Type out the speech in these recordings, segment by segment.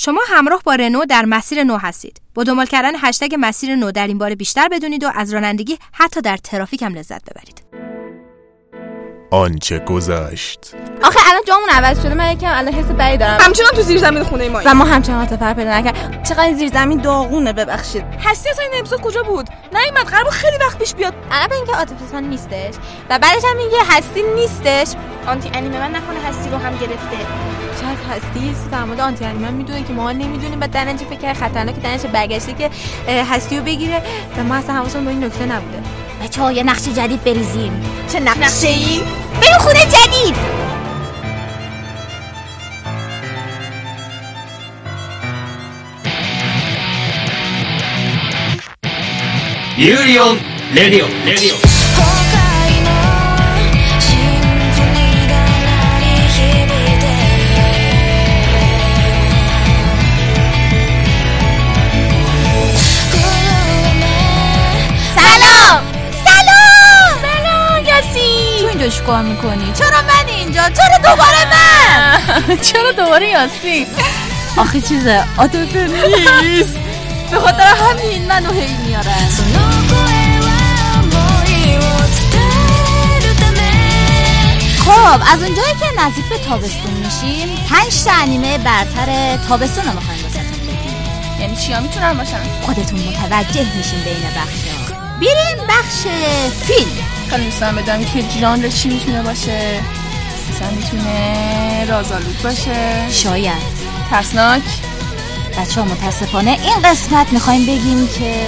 شما همراه با رنو در مسیر نو هستید. با دنبال کردن هشتگ مسیر نو در این باره بیشتر بدونید و از رانندگی حتی در ترافیک هم لذت ببرید. آنچه گذشت. آخه الان جامون عوض شده. من یکم الان حس بدی دارم. همچنان تو زیر زمین خونه ما و ما همچنان تفر پیدا نکرد. چقدر زیر زمین داغونه ببخشید. هستی اصلا این اپیزود کجا بود؟ نیومد قرار بود خیلی وقت پیش بیاد. اول اینکه عاطفه اصلا نیستش و بعدش هم اینکه هستی نیستش. آنتی انیمه من نکنه هستی رو هم گرفته. شاید هستی یه چیزی در مورد آنتی انیمه میدونه که ما نمیدونیم و در نتیجه فکر کرد خطرناکه در نتیجه برگشته که اه، هستی رو بگیره و ما اصلا حواسمون به این نکته نبوده بچه ها یه نقش جدید بریزیم چه نقشه ای بریم خونه جدیدユーリオンレディオ اشکار می‌کنی؟ چرا من اینجا؟ چرا دوباره من؟ چرا دوباره یاسی؟ آخه چیزه آدم نیست. به خاطر همین منو هی میاره خب از اونجایی که نزدیک به تابستون میشیم پنج تا انیمه برتر تابستون رو می‌خوایم واسه یعنی چیا می‌تونن باشن؟ خودتون متوجه میشین بین بخشی بریم بخش فیلم. خیلی دوستم بدم که ژانر چی می‌تونه باشه. مثلا می‌تونه رازآلود باشه. شاید. ترسناک. بچه ها متاسفانه این قسمت می‌خوایم بگیم که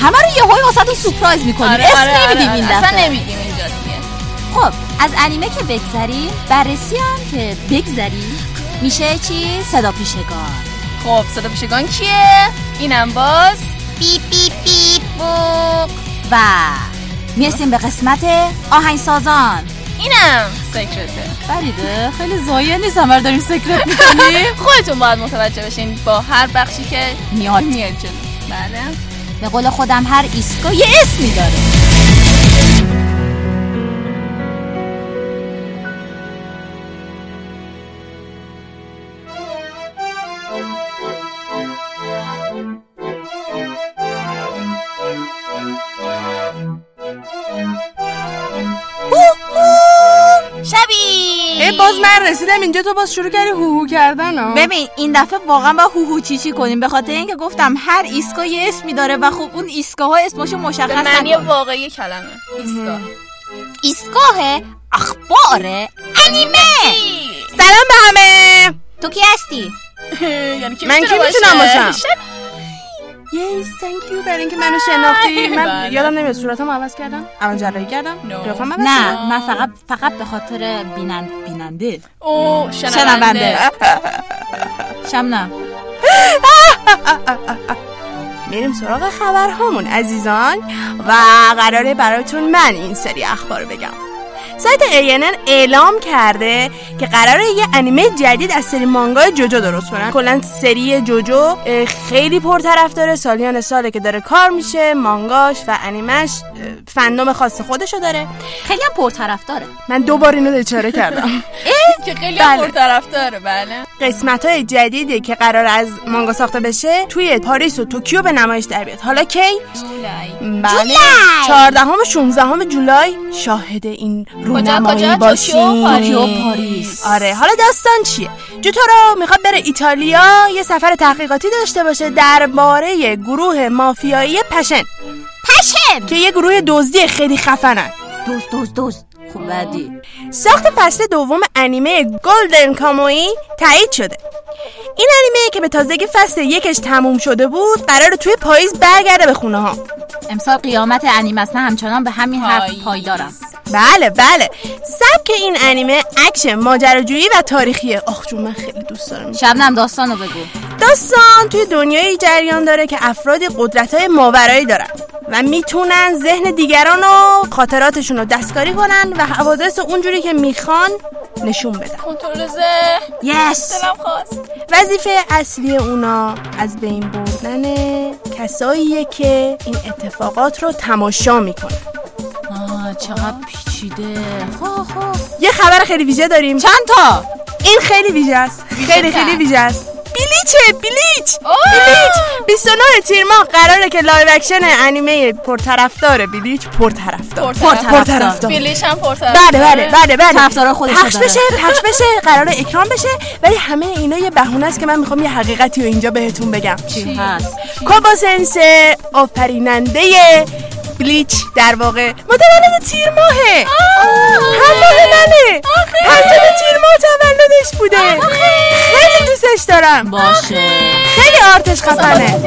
همه رو یه هایی واسه سپرایز می‌کنیم. آره، اسم آره، آره، نمیدیم آره. این اصلا دفعه نمیگیم اینجا دیگه خب از انیمه که بگذریم بررسی هم که بگذریم میشه چی؟ صدا پیشگان. خب صدا پیشگان کیه؟ اینم باز بیپ بیپ بیپ بوق و می‌رسیم به قسمت آهنگسازان. اینم سیکرته. فریده خیلی زایه نیست همه رو داریم سکرت می‌کنیم. خودتون باید متوجه بشین با هر بخشی که میاد میاد جلو. بله. به قول خودم هر ایستگاه یه اسمی داره. من رسیدم اینجا تو باز شروع کردی هوهو کردن ها. ببین این دفعه واقعا با هوهو چیچی کنیم؟ به خاطر اینکه گفتم هر ایستگاه یه اسمی داره و خب اون ایستگاه ها اسمشو به مشخص معنی نکن واقعی کلمه. ایستگاه. ایستگاه اخبار انیمه. سلام به همه. تو کی هستی؟ یعنی من کی می‌تونم؟ باشم؟ یس thank you. برای اینکه منو شناختی. من بله. یادم نمیاد صورتم عوض کردم. الان جراحی کردم. No. قیافم عوض نه من فقط فقط به خاطر بینند بیننده. او شنونده. شمنم. میریم سراغ خبرهامون عزیزان. و قراره براتون من این سری اخبار بگم. سایت ANN اعلام کرده که قراره یه انیمه جدید از سری مانگای جوجو درست کنن. کلا سری جوجو خیلی پرطرفداره. سالیان ساله که داره کار میشه مانگاش و انیمش fandom خاص خودشو داره. خیلی هم پرطرفداره. من دوبار اینو اشاره کردم. که خیلی. بله. پرطرفداره. بله. قسمت های جدیدی که قرار از مانگا ساخته بشه توی پاریس و توکیو به نمایش در بیاد حالا کی؟ جولای. بله. 14 و 16 جولای شاهد این رونمایی کجا؟ باشیم توکیو پاریس. آره حالا داستان چیه؟ جوتارو می‌خواد بره ایتالیا یه سفر تحقیقاتی داشته باشه درباره گروه مافیایی پشن. پشن که یه گروه دزدی خیلی خفنن. دوز دوز دوز خوب بعدی ساخت فصل دوم انیمه Golden Kamuy تایید شده. این انیمه که به تازگی فصل یکش تموم شده بود قرار توی پاییز برگرده به خونه ها امسال قیامت انیمه است همچنان به همین حرف. پایدارم. بله بله. سبک این انیمه اکشن ماجراجویی و تاریخیه. آخ جون من خیلی دوست دارم. شبنم داستانو بگو. داستان توی دنیایی جریان داره که افرادی قدرت های ماورایی دارن و می‌تونن ذهن دیگران و خاطراتشون رو دستکاری کنن و حوادث اونجوری که می‌خوان نشون بدن. کنترل ذهن. یس دلم خواست. وظیفه اصلی اونا از بین بردن کساییه که این اتفاقات رو تماشا می‌کنن. چقدر پیچیده. خب خب. یه خبر خیلی ویژه داریم. چند تا؟ این خیلی ویژه است. خیلی. خیلی ویژه است. Bleach ه Bleach. Bleach. 29 تیر ماه قراره که live action انیمه پرطرفدار Bleach پرطرفدار. پرطرفدار. Bleach هم پرتر بله بله بله بله. طرفدارا خودشو پخش. بشه پخش بشه قراره اکران بشه. ولی همه اینا یه بهونه است که من می‌خوام یه حقیقتی رو اینجا بهتون بگم. چی هست؟ کوبو sensei آفریننده Bleach در واقع. متولد تیر ماهه. همراه منه. پنجم تیر ماه تولدش بوده. خیلی دوستش دارم. باشه خیلی آرتش خفنه.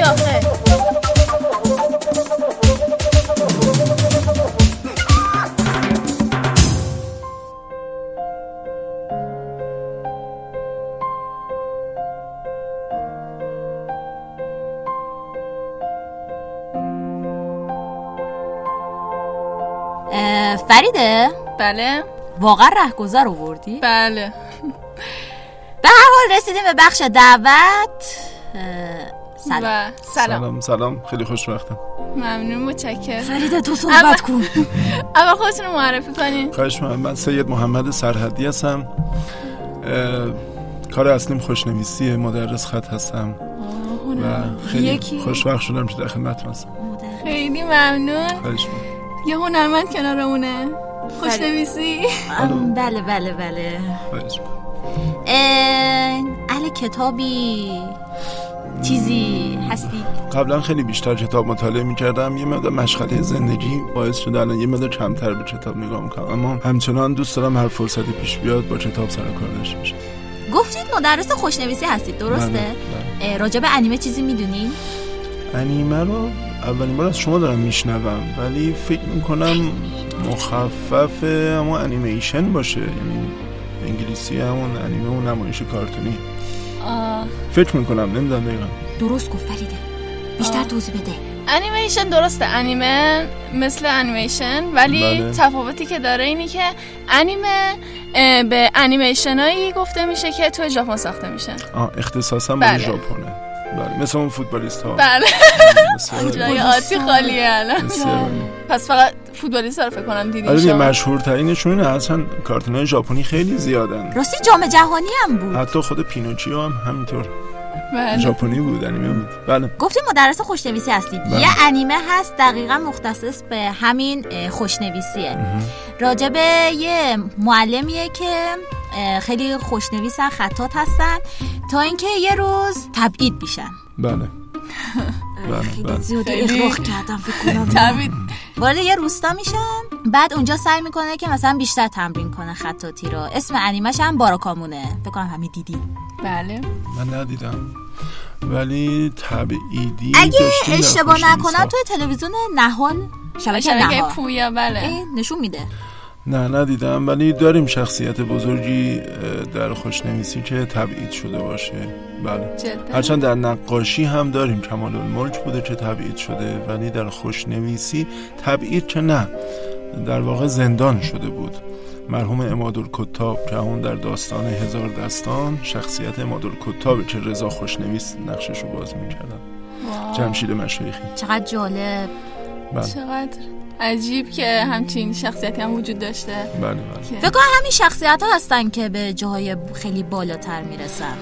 فریده بله. واقعا رهگذر آوردی؟ بله. به هر حال رسیدیم به بخش دعوت. سلام. سلام. سلام سلام. خیلی خوشبختم. ممنون متشکر فریده تو صحبت کن. اول خودتون رو معرفی کنین. خواهش می‌کنم. من سید محمد سرحدی هستم. اه، کار اصلیم خوشنویسیه مدرس خط هستم. و خیلی یکی. خوشبخت شدم که در خدمتتون هستم. خیلی ممنون. خواهش می‌کنم. یه هنرمند کنارمونه. خوشنویسی ام، بله بله بله. خواهش می‌کنم. اه، اهل کتابی. چیزی هستی؟ قبلا خیلی بیشتر کتاب مطالعه می‌کردم. یه مقدار مشغله زندگی باعث شده الان یه مقدار کمتر به کتاب نگاه می‌کنم. اما همچنان دوست دارم هر فرصتی پیش بیاد با کتاب سر کار داشته باشم. گفتید مدرس خوشنویسی هستید درسته؟ بله، راجع به انیمه چیزی می‌دونی؟ انیمه رو اولین بار از شما دارم میشنوم ولی فکر می‌کنم مخفف همون انیمیشن باشه. یعنی انگلیسی همون انیمه و نمایش کارتونی. فکر می‌کنم نمی‌دونم دقیقا. درست گفت فریده. بیشتر توضیح بده. انیمیشن درسته. انیمه مثل انیمیشن ولی بله. تفاوتی که داره اینی که انیمه به انیمیشن هایی گفته میشه که تو ژاپن ساخته میشن آه اختصاصا بله. مال ژاپنه. بله مثل اون فوتبالیست ها بله بسیار جای آتی خالیه الان. پس فقط فوتبالیست رو فکر کنم دیدین آره مشهورترینشون اینه. اصلا کارتون های ژاپنی خیلی زیادن. راستی جام جهانی هم بود. حتی خود پینوچیو هم همینطور. بله. ژاپنی بود انیمه بود. بله. گفتیم مدرس خوشنویسی هستید بله. یه انیمه هست دقیقا مختص به همین خوشنویسیه. راجب یه معلمیه که خیلی خوشنویسن خطات هستن تا اینکه یه روز تبعید میشن. بله. بله بله. زیاد خیلی. اغراق کردم فکر کنم. تبعید. وارد یه روستا میشن بعد اونجا سعی می‌کنه که مثلا بیشتر تمرین کنه خطاطی رو. اسم انیمش هم باراکامونه. فکر کنم همین دیدی. بله. من ندیدم. ولی تبعیدی اگه اشتباه. نکنم توی تلویزیون نهال شبکه شبکه نهال. پویا بله. نشون میده. نه ندیدم ولی داریم شخصیت بزرگی در خوشنویسی که تبعید شده باشه. بله. جدا. هرچند در نقاشی هم داریم. کمال الملک بوده که تبعید شده ولی در خوشنویسی تبعید که نه در واقع زندان شده بود. مرحوم امادور کتاب که اون در داستان هزار دستان شخصیت امادور کتاب که رضا خوشنویس نقشش رو باز می‌کردن جمشید مشایخی. چقدر جالب. بله. چقدر عجیب که همچین شخصیتی هم وجود داشته. بله بله. فکر کنم همین شخصیت ها هستن که به جاهای خیلی بالاتر می‌رسن.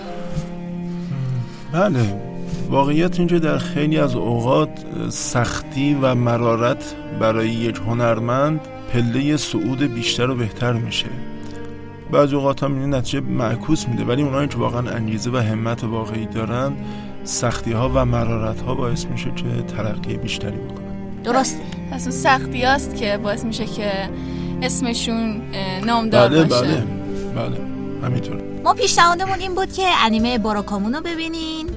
بله. واقعیت اینجا در خیلی از اوقات سختی و مرارت برای یک هنرمند پله صعود بیشتر و بهتر میشه. بعضی اوقات هم این نتیجه معکوس میده ولی اونایی که واقعا انگیزه و همت واقعی دارن سختی ها و مرارت ها باعث میشه که ترقی بیشتری بکنن. درسته. پس اون سختی هست که باعث میشه که اسمشون نامدار بله باشه. بله بله همینطور. ما پیشنهادمون این بود که انیمه باراکامون رو ببینین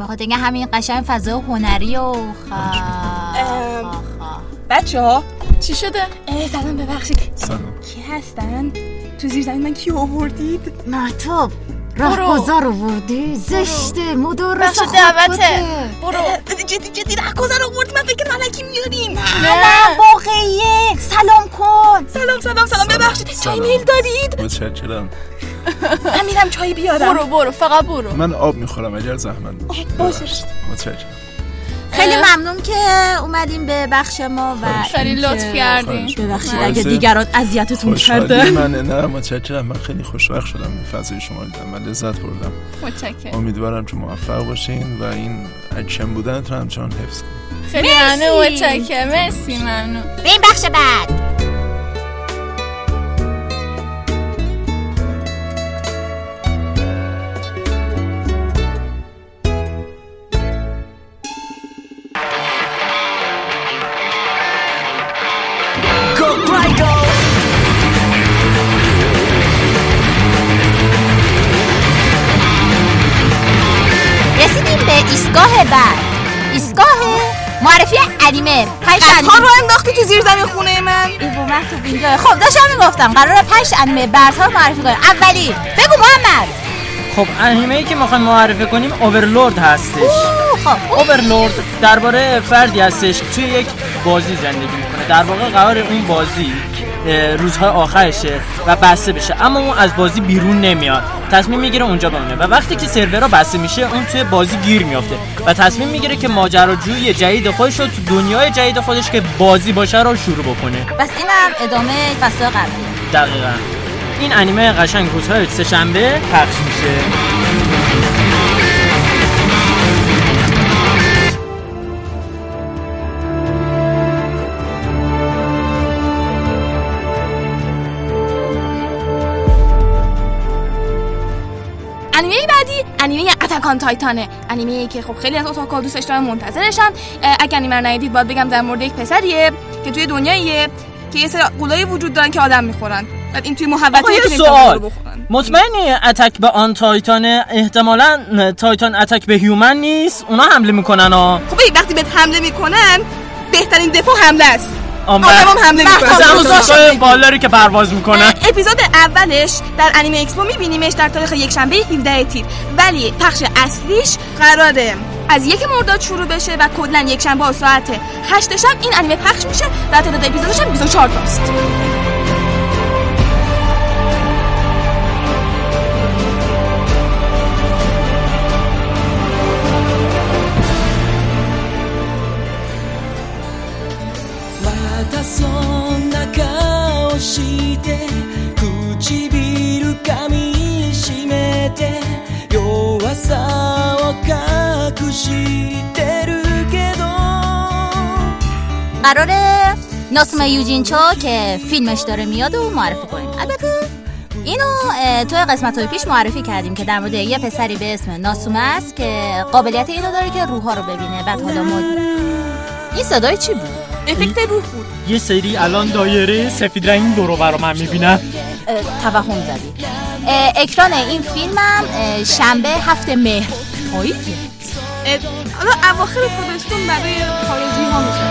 بخاطر اینکه همین قشنگ فضای هنری و خ... بچه ها چی شده؟ سلام ببخشید. سلام. کی هستن؟ تو زیر زمین من کی آوردید؟ مرتب راهگذار آوردی؟ زشته مدرس بخش دعوته برو. جدی جدی رهگذر آورد. من فکر علکی میاریم. نه واقعیه. سلام کن. سلام سلام سلام. ببخشید. چای میل دارید؟ متشکرم. من میرم چای بیارم. برو برو. فقط برو. من آب می‌خورم اگر زحمت باشه. باشه. متشکرم. خیلی اه. ممنون که اومدین به بخش ما و خیلی اینکه- لطف کردین. ببخشید. باعث اگه دیگران اذیتتون کردن من نه متشکرم. من خیلی خوشوقت شدم به فضای شما دیدم. من لذت بردم. متشکرم. امیدوارم که موفق باشین و این اکشن بودنتون همچنان حفظ کنین. خیلی ممنون. متشکرم. مرسی ممنون. به این بخش بعد. معرفی انیمه پنج ها رو انداختی تو زیر زمین خونه من. این با من تو اینجا. خب داشتم می‌گفتم قرار پنج انیمه برتر رو معرفی کنیم. اولی بگو محمد. خب انیمه ای که می‌خوایم معرفی کنیم اوورلورد هستش. اوه، خب. اوورلورد درباره فردی هستش توی یک بازی زندگی می‌کنه. در واقع قرار اون بازی روزهای آخرشه و بسته بشه. اما اون از بازی بیرون نمیاد. تصمیم می‌گیره اونجا بمونه. و وقتی که سرورها بسته میشه اون توی بازی گیر میافته. و تصمیم می‌گیره که ماجراجویی جدید خودش رو تو دنیای جدید خودش که بازی باشه رو شروع بکنه. بس اینم ادامه فصل قبلی دقیقا. این انیمه قشنگ روزهای سهشنبه پخش میشه. انیمه بعدی انیمه Attack on Titan ه. انیمه ای که خب خیلی از اتاکوها دوستش دارن منتظرشن. اگه انیمه رو ندیدید باید بگم در مورد یک پسریه که توی دنیاییه که یه سری غولایی وجود دارن که آدم می‌خورن. بعد این توی محبتیه یه سوال. مطمئنی Attack on Titan احتمالا Titan attack به human نیست؟ اونا حمله می‌کنن ها. خب ببین، وقتی بهت حمله می‌کنن بهترین دفاع حمله است. آم آدم هم حمله سوسکای بالداری که پرواز می‌کنن؟ اپیزود اولش در انیمه اکسپو میبینیمش در تاریخ یک شنبه 17 تیر. ولی پخش اصلیش قراره از یک مرداد شروع بشه و کلا یک شنبه ساعت 8 شب این انیمه پخش میشه و تعداد اپیزودش هم 24 تاست. قراره ناسومه یوجینچو که فیلمش داره میاد و معرفی کنیم. البته اینو توی قسمت های پیش معرفی کردیم که در مورد یه پسری به اسم ناسومه است که قابلیت اینو داره که روحا رو ببینه. بعد حالا ما این صدای چی بود؟ افکت روح بود. یه سری الان دایره سفید رنگ دورو برا من می‌بینم. توهم زدی. اکران این فیلمم شنبه هفته مهر اه، حالا اواخر تابستون برای خارجی ها میشه.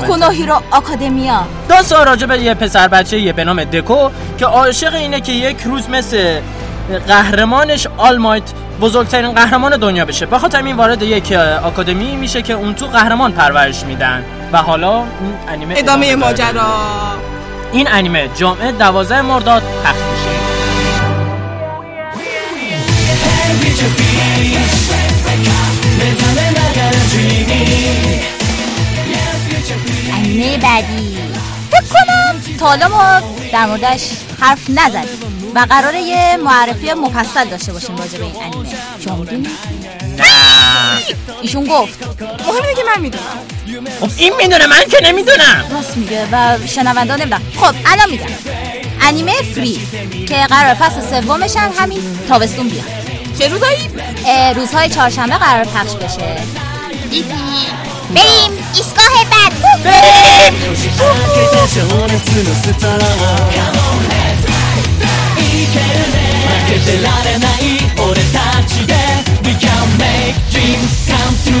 Boku no Hero Academia. داستان راجع به یه پسر بچه یه به نام دکو که عاشق اینه که یک روز مثل قهرمانش All Might بزرگترین قهرمان دنیا بشه. به خاطر این وارد یک آکادمی میشه که اون تو قهرمان پرورش میدن. و حالا این انیمه ادامه. ماجرا. این انیمه جمعه 12 مرداد پخش میشه. بعدی فکر کنم تا حالا ما در موردش حرف نزدیم و قراره یه معرفی مفصل داشته باشیم راجع به این انیمه. شما می‌دونی؟ ایشون گفت. مهم اینه که من می‌دونم. خب این می‌دونه من که نمی‌دونم. راست میگه و شنونده نمی‌دونم خب الان میگم. انیمه فری که قرار فصل سومش هم همین تابستون بیاد. چه روزایی؟ روزهای چهارشنبه قرار پخش بشه. دیدی ベリンイスコヘタベリン情熱のストローいけるね負けてられない俺たちで We can make dreams come true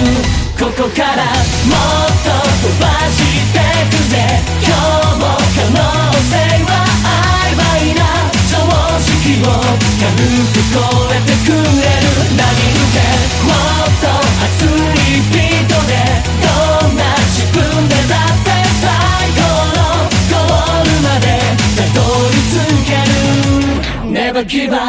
ここからもっと飛ばしてくぜ今日も可能性は曖昧な常識を軽く超えてくれる何言てもっと熱いビートでだって最高のゴールまでたどり着ける。Never give up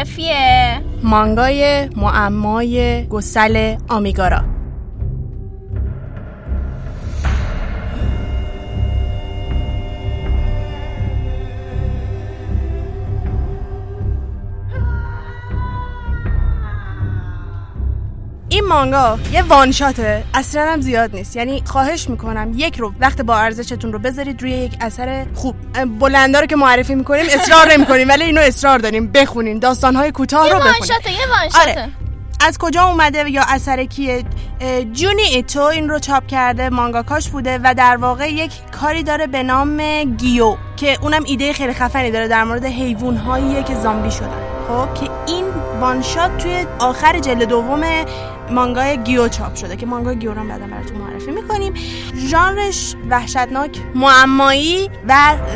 معرفیه مانگای معمای گسل آمیگارا. مانگا یه وان شاته. اصلا هم زیاد نیست. یعنی خواهش می‌کنم یک رو وقت با ارزشتون رو بذارید روی یک اثر خوب. بلندا رو که معرفی می‌کنیم اصرار نمی‌کنیم ولی اینو اصرار داریم. بخونین داستانهای کوتاه رو بخونین. one-shot ه یه one-shot ه آره. از کجا اومده یا اثر کیه؟ جونی ایتو این رو چاپ کرده mangaka ش بوده و در واقع یک کاری داره به نام گیو که اونم ایده خیلی خفنی داره در مورد حیوان هاییه که زامبی شدن. خب که این one-shot توی آخر جلد دوم مانگای گیو چاپ شده که مانگای گیو رو بعدا براتون معرفی می‌کنیم. ژانرش وحشتناک معمایی و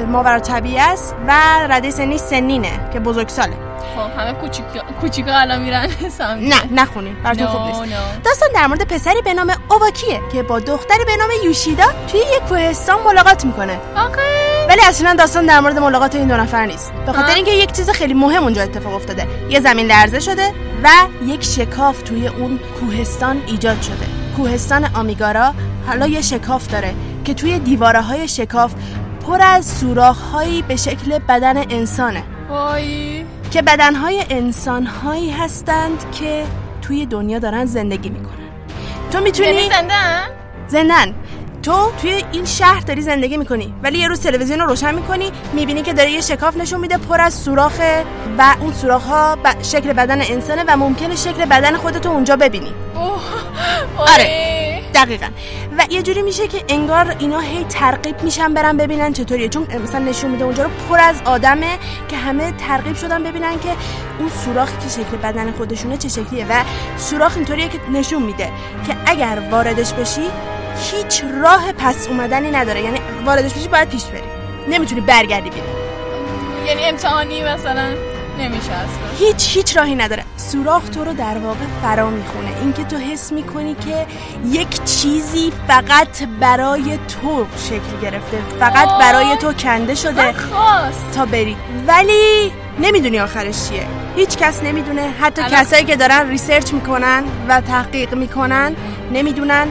ماورا طبیعی است و رده سنی سنینه که بزرگساله خب همه کوچیک کوچیکا الان میرن سمت. نه نخونین. براتون خوب No, نیست. no. داستان در مورد پسری به نام اوواکیه که با دختری به نام یوشیدا توی یک کوهستان ملاقات می‌کنه. آخه! ولی اصلا داستان در مورد ملاقات این دو نفر نیست. به خاطر. اینکه یک چیز خیلی مهم اونجا اتفاق افتاده. یه زمین لرزه شده و یک شکاف توی اون کوهستان ایجاد شده. کوهستان آمیگارا حالا یه شکاف داره که توی دیواره های شکاف پر از سوراخ هایی به شکل بدن انسانه. وای. که بدنهای انسانهایی هستند که توی دنیا دارن زندگی می‌کنن. تو می‌تونی یعنی زنده هم؟ زندن تو توی این شهر داری زندگی می‌کنی ولی یه روز تلویزیون رو روشن می‌کنی می‌بینی که داره یه شکاف نشون میده پر از سوراخه و اون سوراخ ها ب... شکل بدن انسانه و ممکنه شکل بدن خودتو اونجا ببینی. اوه آره. دقیقا. و یه جوری میشه که انگار اینا هی ترغیب میشن برن ببینن چطوریه چون مثلا نشون میده اونجا رو پر از آدمه که همه ترغیب شدن ببینن که اون سوراخی که شکل بدن خودشونه چه شکلیه. و سوراخ اینطوریه که نشون میده که اگر واردش بشی هیچ راه پس اومدنی نداره. یعنی واردش بشی باید پیش بری. نمی‌تونی برگردی بیرون. یعنی امتحانی مثلا نمیشه اصلا. هیچ هیچ راهی نداره. سوراخ تو رو در واقع فرا می‌خونه. اینکه تو حس می‌کنی که یک چیزی فقط برای تو شکل گرفته. فقط. برای تو کنده شده تا بری. ولی نمی‌دونی آخرش چیه. هیچ کس نمی‌دونه. حتی الان- کسایی که دارن research می‌کنن و تحقیق می‌کنن نمی‌دونن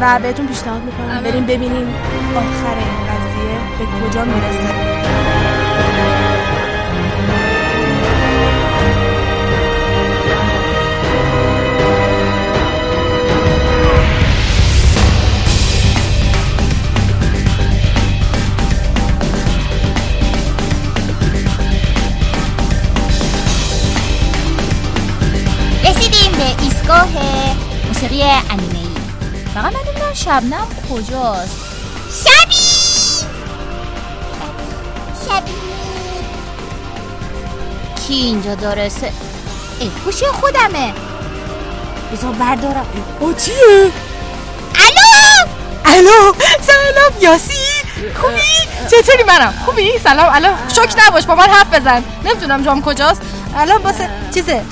و بهتون پیشنهاد می‌کنم. بریم ببینیم آخر این قضیه به کجا می‌رسه. رسیدیم به ایستگاه موسیقی انیمه فقط من نمی‌دونم شبنم کجاست. شبی! شبی. کی اینجا داره سه ای گوشی خودمه. بذار بردارم. او چیه؟ الو! الو سلام یاسی. خوبی؟ چطوری منم؟ خوبی؟ سلام الان شوک نباش با من حرف بزن. نمی‌دونم جام کجاست. الان واسه چیزه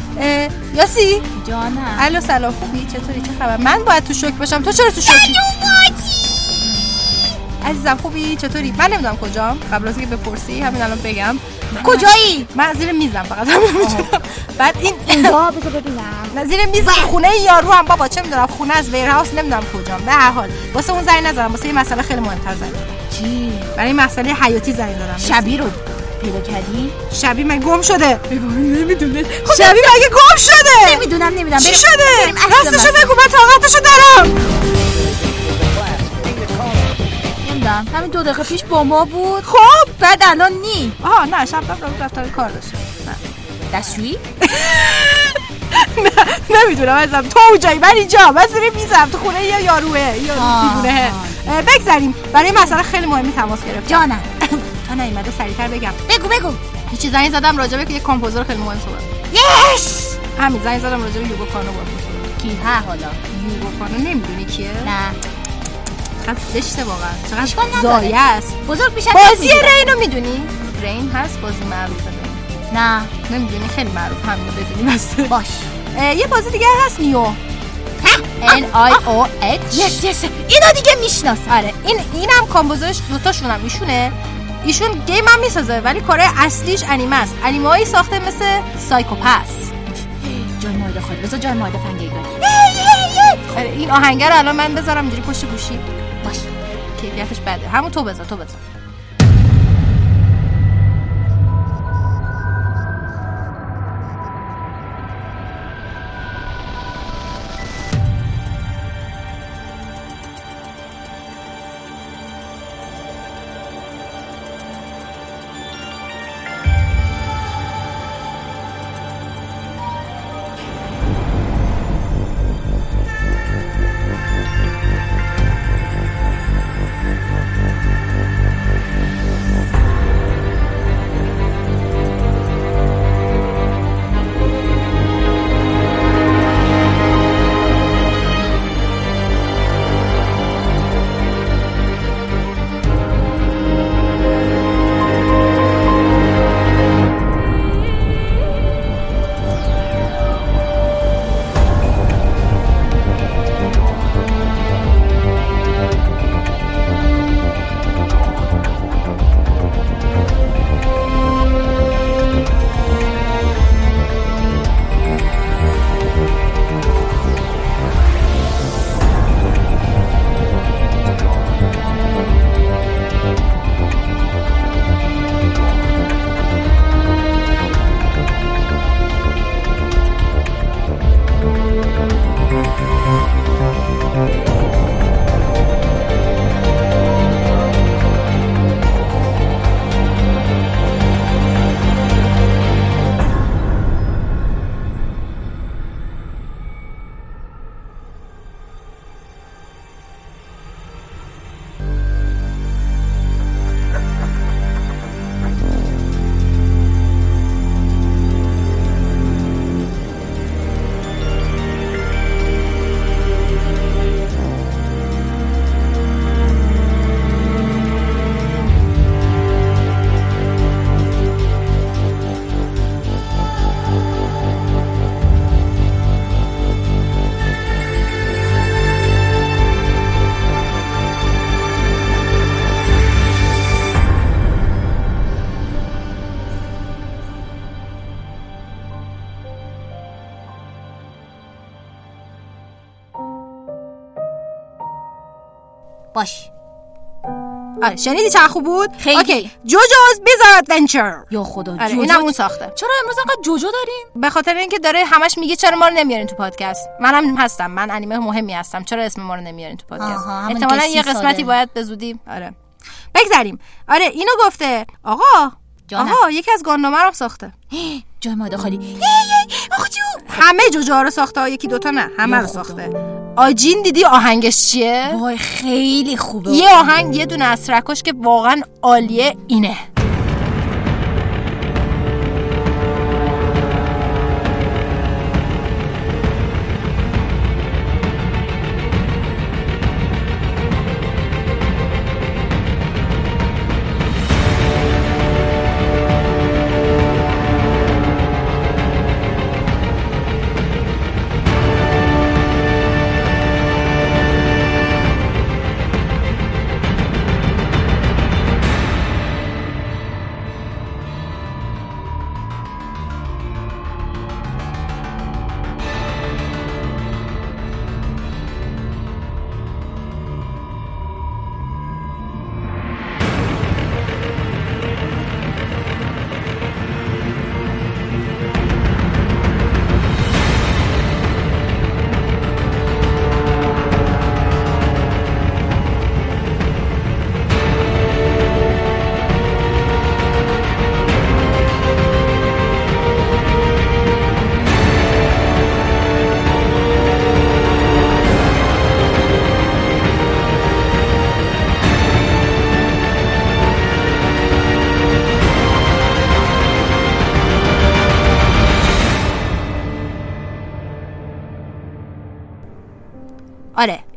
یاسی؟ جانم. الو سلام. خوبی؟ چطوری؟ چه خبر؟ من باید تو شوک باشم تو چرا تو شوکی؟ عزیزم خوبی؟ چطوری؟ من نمی‌دونم کجام. قبل از اینکه بپرسی همین الان بگم. کجایی؟ من زیر میزم فقط. بعد این اینجا ببینم. زیر میز خونه یارو هم. بابا چه می‌دونم؟ خونه از ویرهاوس نمی‌دونم کجا به هر حال واسه اون زنگ نزدم واسه یه مسئله خیلی مهمتر زنگ. چی؟ برای این مسئله حیاتی زنگ دادم شبی رو. پیدا کردی؟ شبی من گم شده. نمی‌دونه شبی مگه گم شده؟ نمی‌دونم نمی‌دونم. چی شده؟ راستشو. بگو من طاقتشو دارم. نمی‌دونم. همین دو دقیقه پیش با ما بود. خب. بعد الان نی. آها نه شب رفت دفتر کار داشت. دستشویی؟ نمی‌دونم ازم. تو اونجایی من اینجا. من زیر میزم. تو خونه یه یاروه؟ یا دیوونه. اه، بگذاریم برای مسئله خیلی مهمی تماس گرفت جانم. نیومده سریعتر بگم. بگو بگو. یه چیز زنگ زدم راجبه که یه کامپوزر خیلی مهم صحبت یس! همین زنگ زدم راجبه یوگو کانو با کی؟ ها حالا. یوگو کانو نمی‌دونی کیه؟ نه. چقدر زشته واقعا. چقدر. زایه است. بزرگ میشن بازی. رینو می‌دونی؟ رین هست بازی معروفه. نه. نمی‌دونی خیلی معروف. همینو بدونی بس. باش. یه بازی دیگه هست نیو. N I O H. یس یس اینا دیگه می‌شناسم. آره این اینم کامپوزرش دوتاشون هم ایشونه؟ ایشون گیم هم می‌سازه ولی کاره اصلیش انیمه است. انیمه هایی ساخته مثل سایکوپس جای مورد خالی بذار جای مورد فنگی آره این آهنگر رو الان من بذارم اینجوری پشت گوشی. باش کیفیتش بده. همون تو بذار تو بذار. آره شنیدی چه خوب بود؟ خیلی. OK JoJo's Bizarre Adventure یا خدا آره جوجو اینم اون ساخته. چرا امروز انقدر جوجو داریم؟ به خاطر اینکه داره همش میگه چرا ما رو نمیارین تو پادکست. منم هستم من انیمه مهمی هستم چرا اسم ما رو نمیارین تو پادکست؟ احتمالاً یه قسمتی. باید به زودی آره. بگذریم. آره اینو گفته. آقا جانم. آقا یکی از گانداما رو ساخته. جای مورد خالی آخ جو همه جوجو رو ساخته. یکی دوتا نه همه رو خدا. ساخته. آجین دیدی آهنگش چیه؟ وای خیلی خوبه. یه آهنگ یه دونه از که واقعا عالیه اینه.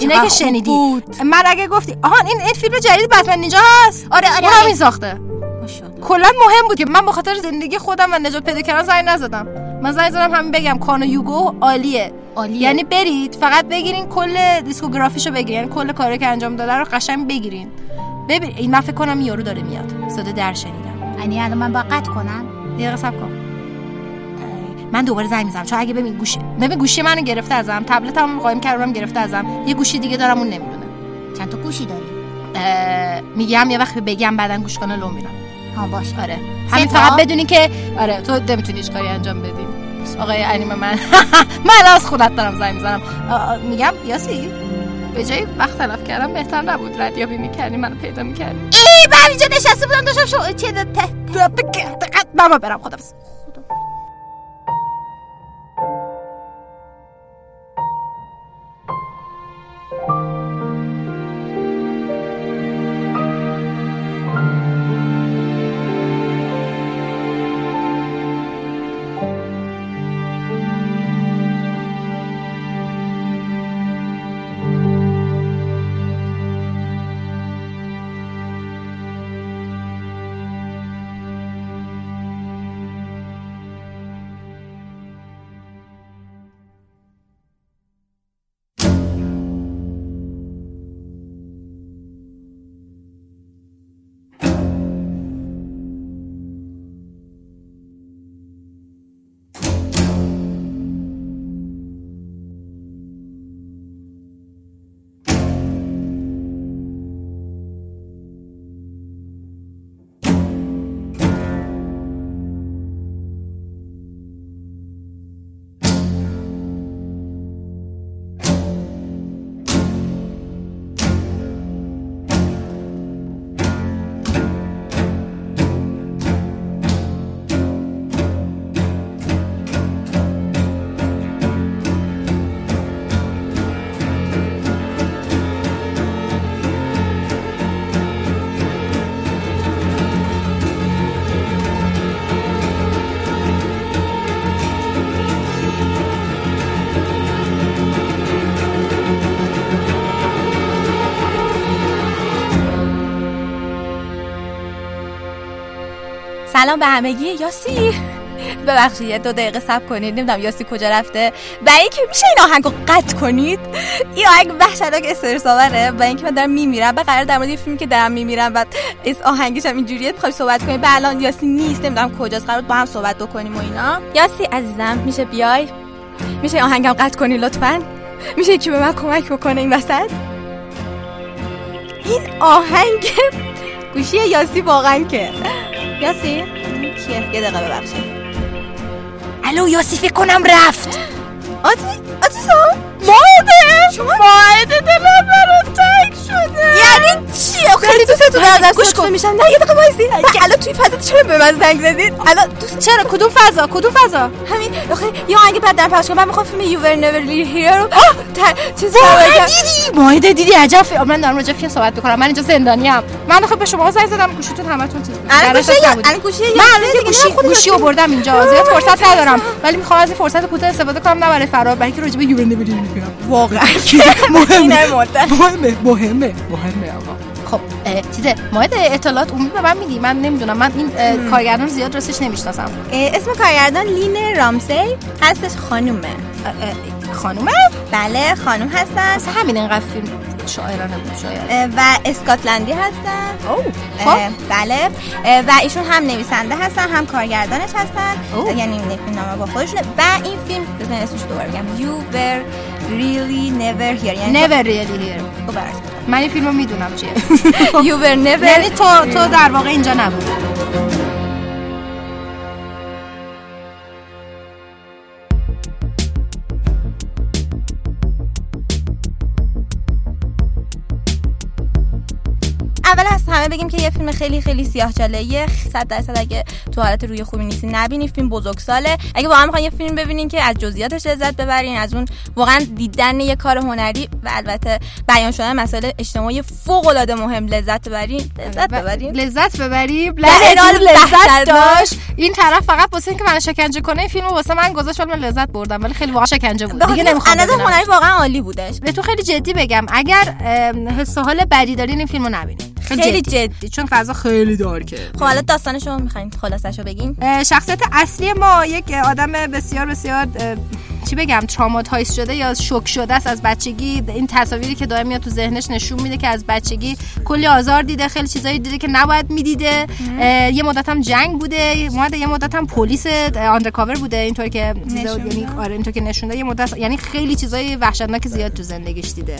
چقدر که شنیدی. بود. من اگه گفتی آهان این این فیلم جدید بتمن نینجا هست آره آره. این ساخته. کلا مهم بود که من به خاطر زندگی خودم و نجات پیدا کردن زنگ نزدم. من زنگ زدم همین بگم کانو یوگو عالیه. عالیه. یعنی برید فقط بگیرین کل دیسکوگرافیشو بگیرین. یعنی کل کاری که انجام داده رو قشنگ بگیرین. ببین این من فکر کنم یارو داره میاد. صدا در شنیدم. یعنی الان من با قطع کنم؟ دقیقه صبر کن. من دوباره زنگ می‌زنم. چون اگه ببین گوشی ببین گوشی منو گرفته ازم تبلتم قایم کردم گرفته ازم. یه گوشی دیگه دارم اون نمی‌دونه چند تا گوشی داری میگم یه وقت بگم بعدن گوش کنه لو میرم ها باش آره همین؟ فقط بدونی که آره تو نمی‌تونی هیچ کاری انجام بدی آقای انیمه من من از خودت دارم زنگ می‌زنم میگم یاسی به جای وقت تلف کردم بهتر نبود ردیابی می‌کردی منو پیدا می‌کردی ای من اینجا نشسته بودم داشتم شو چه باید برم خدا سلام به همگی یاسی. ببخشید یه دو دقیقه صبر کنید نمی‌دونم یاسی کجا رفته. و اینکه میشه این آهنگو قطع کنید؟ این آهنگ وحشتناک استرس آوره و اینکه من دارم میمیرم و قرار در مورد فیلمی که دارم میمیرم و اس آهنگش هم اینجوریه می‌خوای صحبت کنیم. و الان یاسی نیست نمی‌دونم کجاست قرار با هم صحبت بکنیم و اینا. یاسی عزیزم میشه بیای؟ میشه آهنگم قطع کنی لطفا؟ میشه یکی به من کمک بکنه این وسط؟ این آهنگ گوشی یاسی واقعا که. یاسی کیه؟ یه دقیقه ببخشید. الو یاسی فکر کنم رفت. آتی آتی سا ماهده شما؟ ماهده دلم برات تنگ شده. یعنی چی؟ خیلی دوستتون دارم. دست گوش کن. میشم. نه یه دقیقه وایسی. الان توی فضا چرا به من زنگ زدید الان دوست چرا؟ کدوم فضا؟ کدوم فضا؟ همین آخه یه آهنگ بعد در پخش کنم من می‌خوام فیلم یو ور نور لی هیر رو چیز. دیدی؟ مایده دیدی؟ عجب. من دارم راجع فیلم صحبت می‌کنم. من اینجا زندانی ام من خب به شما زنگ زدم. گوشیتون همتون چیز الان در گوشی. الان گوشی من گوشی یاسی. آوردم اینجا. زیاد فرصت ندارم. ولی می‌خوام از این فرصت کوتاه استفاده کنم؟ نه برای فرار اینکه راجع به یو ور نور واقعا مدت مهمه مهمه مهمه آقا خب اه، چیزه مایده اطلاعات عمومی به من میدی من نمی‌دونم من این کارگردان رو زیاد راستش نمی‌شناسم اسم کارگردان لین رامسی هستش خانومه خانومه بله خانوم هستن واسه همین اینقدر فیلم شاعرانه بود شاید و اسکاتلندی هستن اوه اه، خب بله اه، و ایشون هم نویسنده هستن هم کارگردانش هستن اوه. یعنی این نامه با خودشونه و این فیلم بزن اسمش دوباره بگم You were really never here یعنی never really here من این فیلم رو می‌دونم چیه You were never یعنی تو تو در واقع اینجا نبود. اول بگیم که یه فیلم خیلی خیلی سیاه چاله. 100 درصد اگه تو حالت روی خوبی نیستی نبینی فیلم بزرگساله اگه واقعا می‌خواین یه فیلم ببینین که از جزئیاتش لذت ببرین از اون واقعا دیدن یه کار هنری و البته بیان شدن مسائل اجتماعی فوق العاده مهم. لذت ببرین لذت ببرین. لذت ببریم در حال لذت داشت. این طرف فقط واسه اینکه من شکنجه کنه این فیلمو واسه من گذاشت ولی من لذت بردم. ولی خیلی واقعا شکنجه بود. دیگه نمی‌خوام. هنری واقعا عالی بودش. به تو خیلی جدی بگم اگر حس و حال بدی دارین این فیلمو نبینید خیلی جدی چون فضا خیلی dark ه خب حالا داستانش رو می‌خواین خلاصش رو بگین شخصیت اصلی ما یک آدم بسیار بسیار چی بگم traumatize شده یا شوک شده است از بچگی. این تصاویری که دائم میاد تو ذهنش نشون میده که از بچگی کلی آزار دیده خیلی چیزایی دیده که نباید می‌دیده. یه مدت هم جنگ بوده مدت یه مدت هم پلیس undercover بوده اینطور که چیزا- یعنی آره اینطور که نشونده یه مدت یعنی خیلی چیزای وحشتناک زیاد تو زندگیش دیده.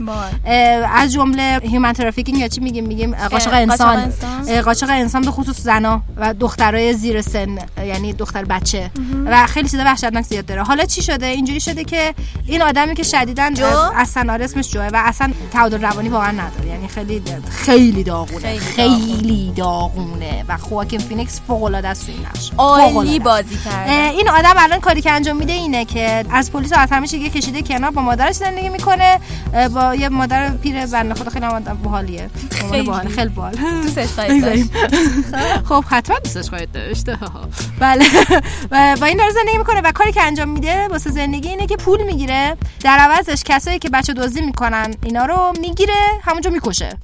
اه، از جمله human trafficking یا چی میگیم میگیم قاچاق انسان. قاچاق انسان. به خصوص زنا و دخترای زیر سن یعنی دختر بچه. و خیلی چیزا وحشتناک زیاد داره. حالا چی شده؟ اینجوری شده که این آدمی که شدیدن جو؟ اصلا آره اسمش جوه و اصلا تعادل روانی واقعا نداره. یعنی خیلی خیلی داغونه. خیلی داغونه. و خواکین فینیکس فوق العاده است این نقش. عالی. بازی کرده. این آدم الان کاری که انجام میده اینه که از پلیس از همیشه کشیده کنار با مادرش زندگی می‌کنه. با یه مادر پیر بنده خدا خیلی آدم باحالیه خیلی. خیلی باحال دوستش خواهید داشت. بگذاریم. خب حتما دوستش خواهید داشت. بله. و با این داره زندگی می‌کنه و کاری که انجام میده واسه زندگی اینه که پول می‌گیره. در عوضش کسایی که بچه دزدی می‌کنن اینا رو می‌گیره همونجا می‌کشه.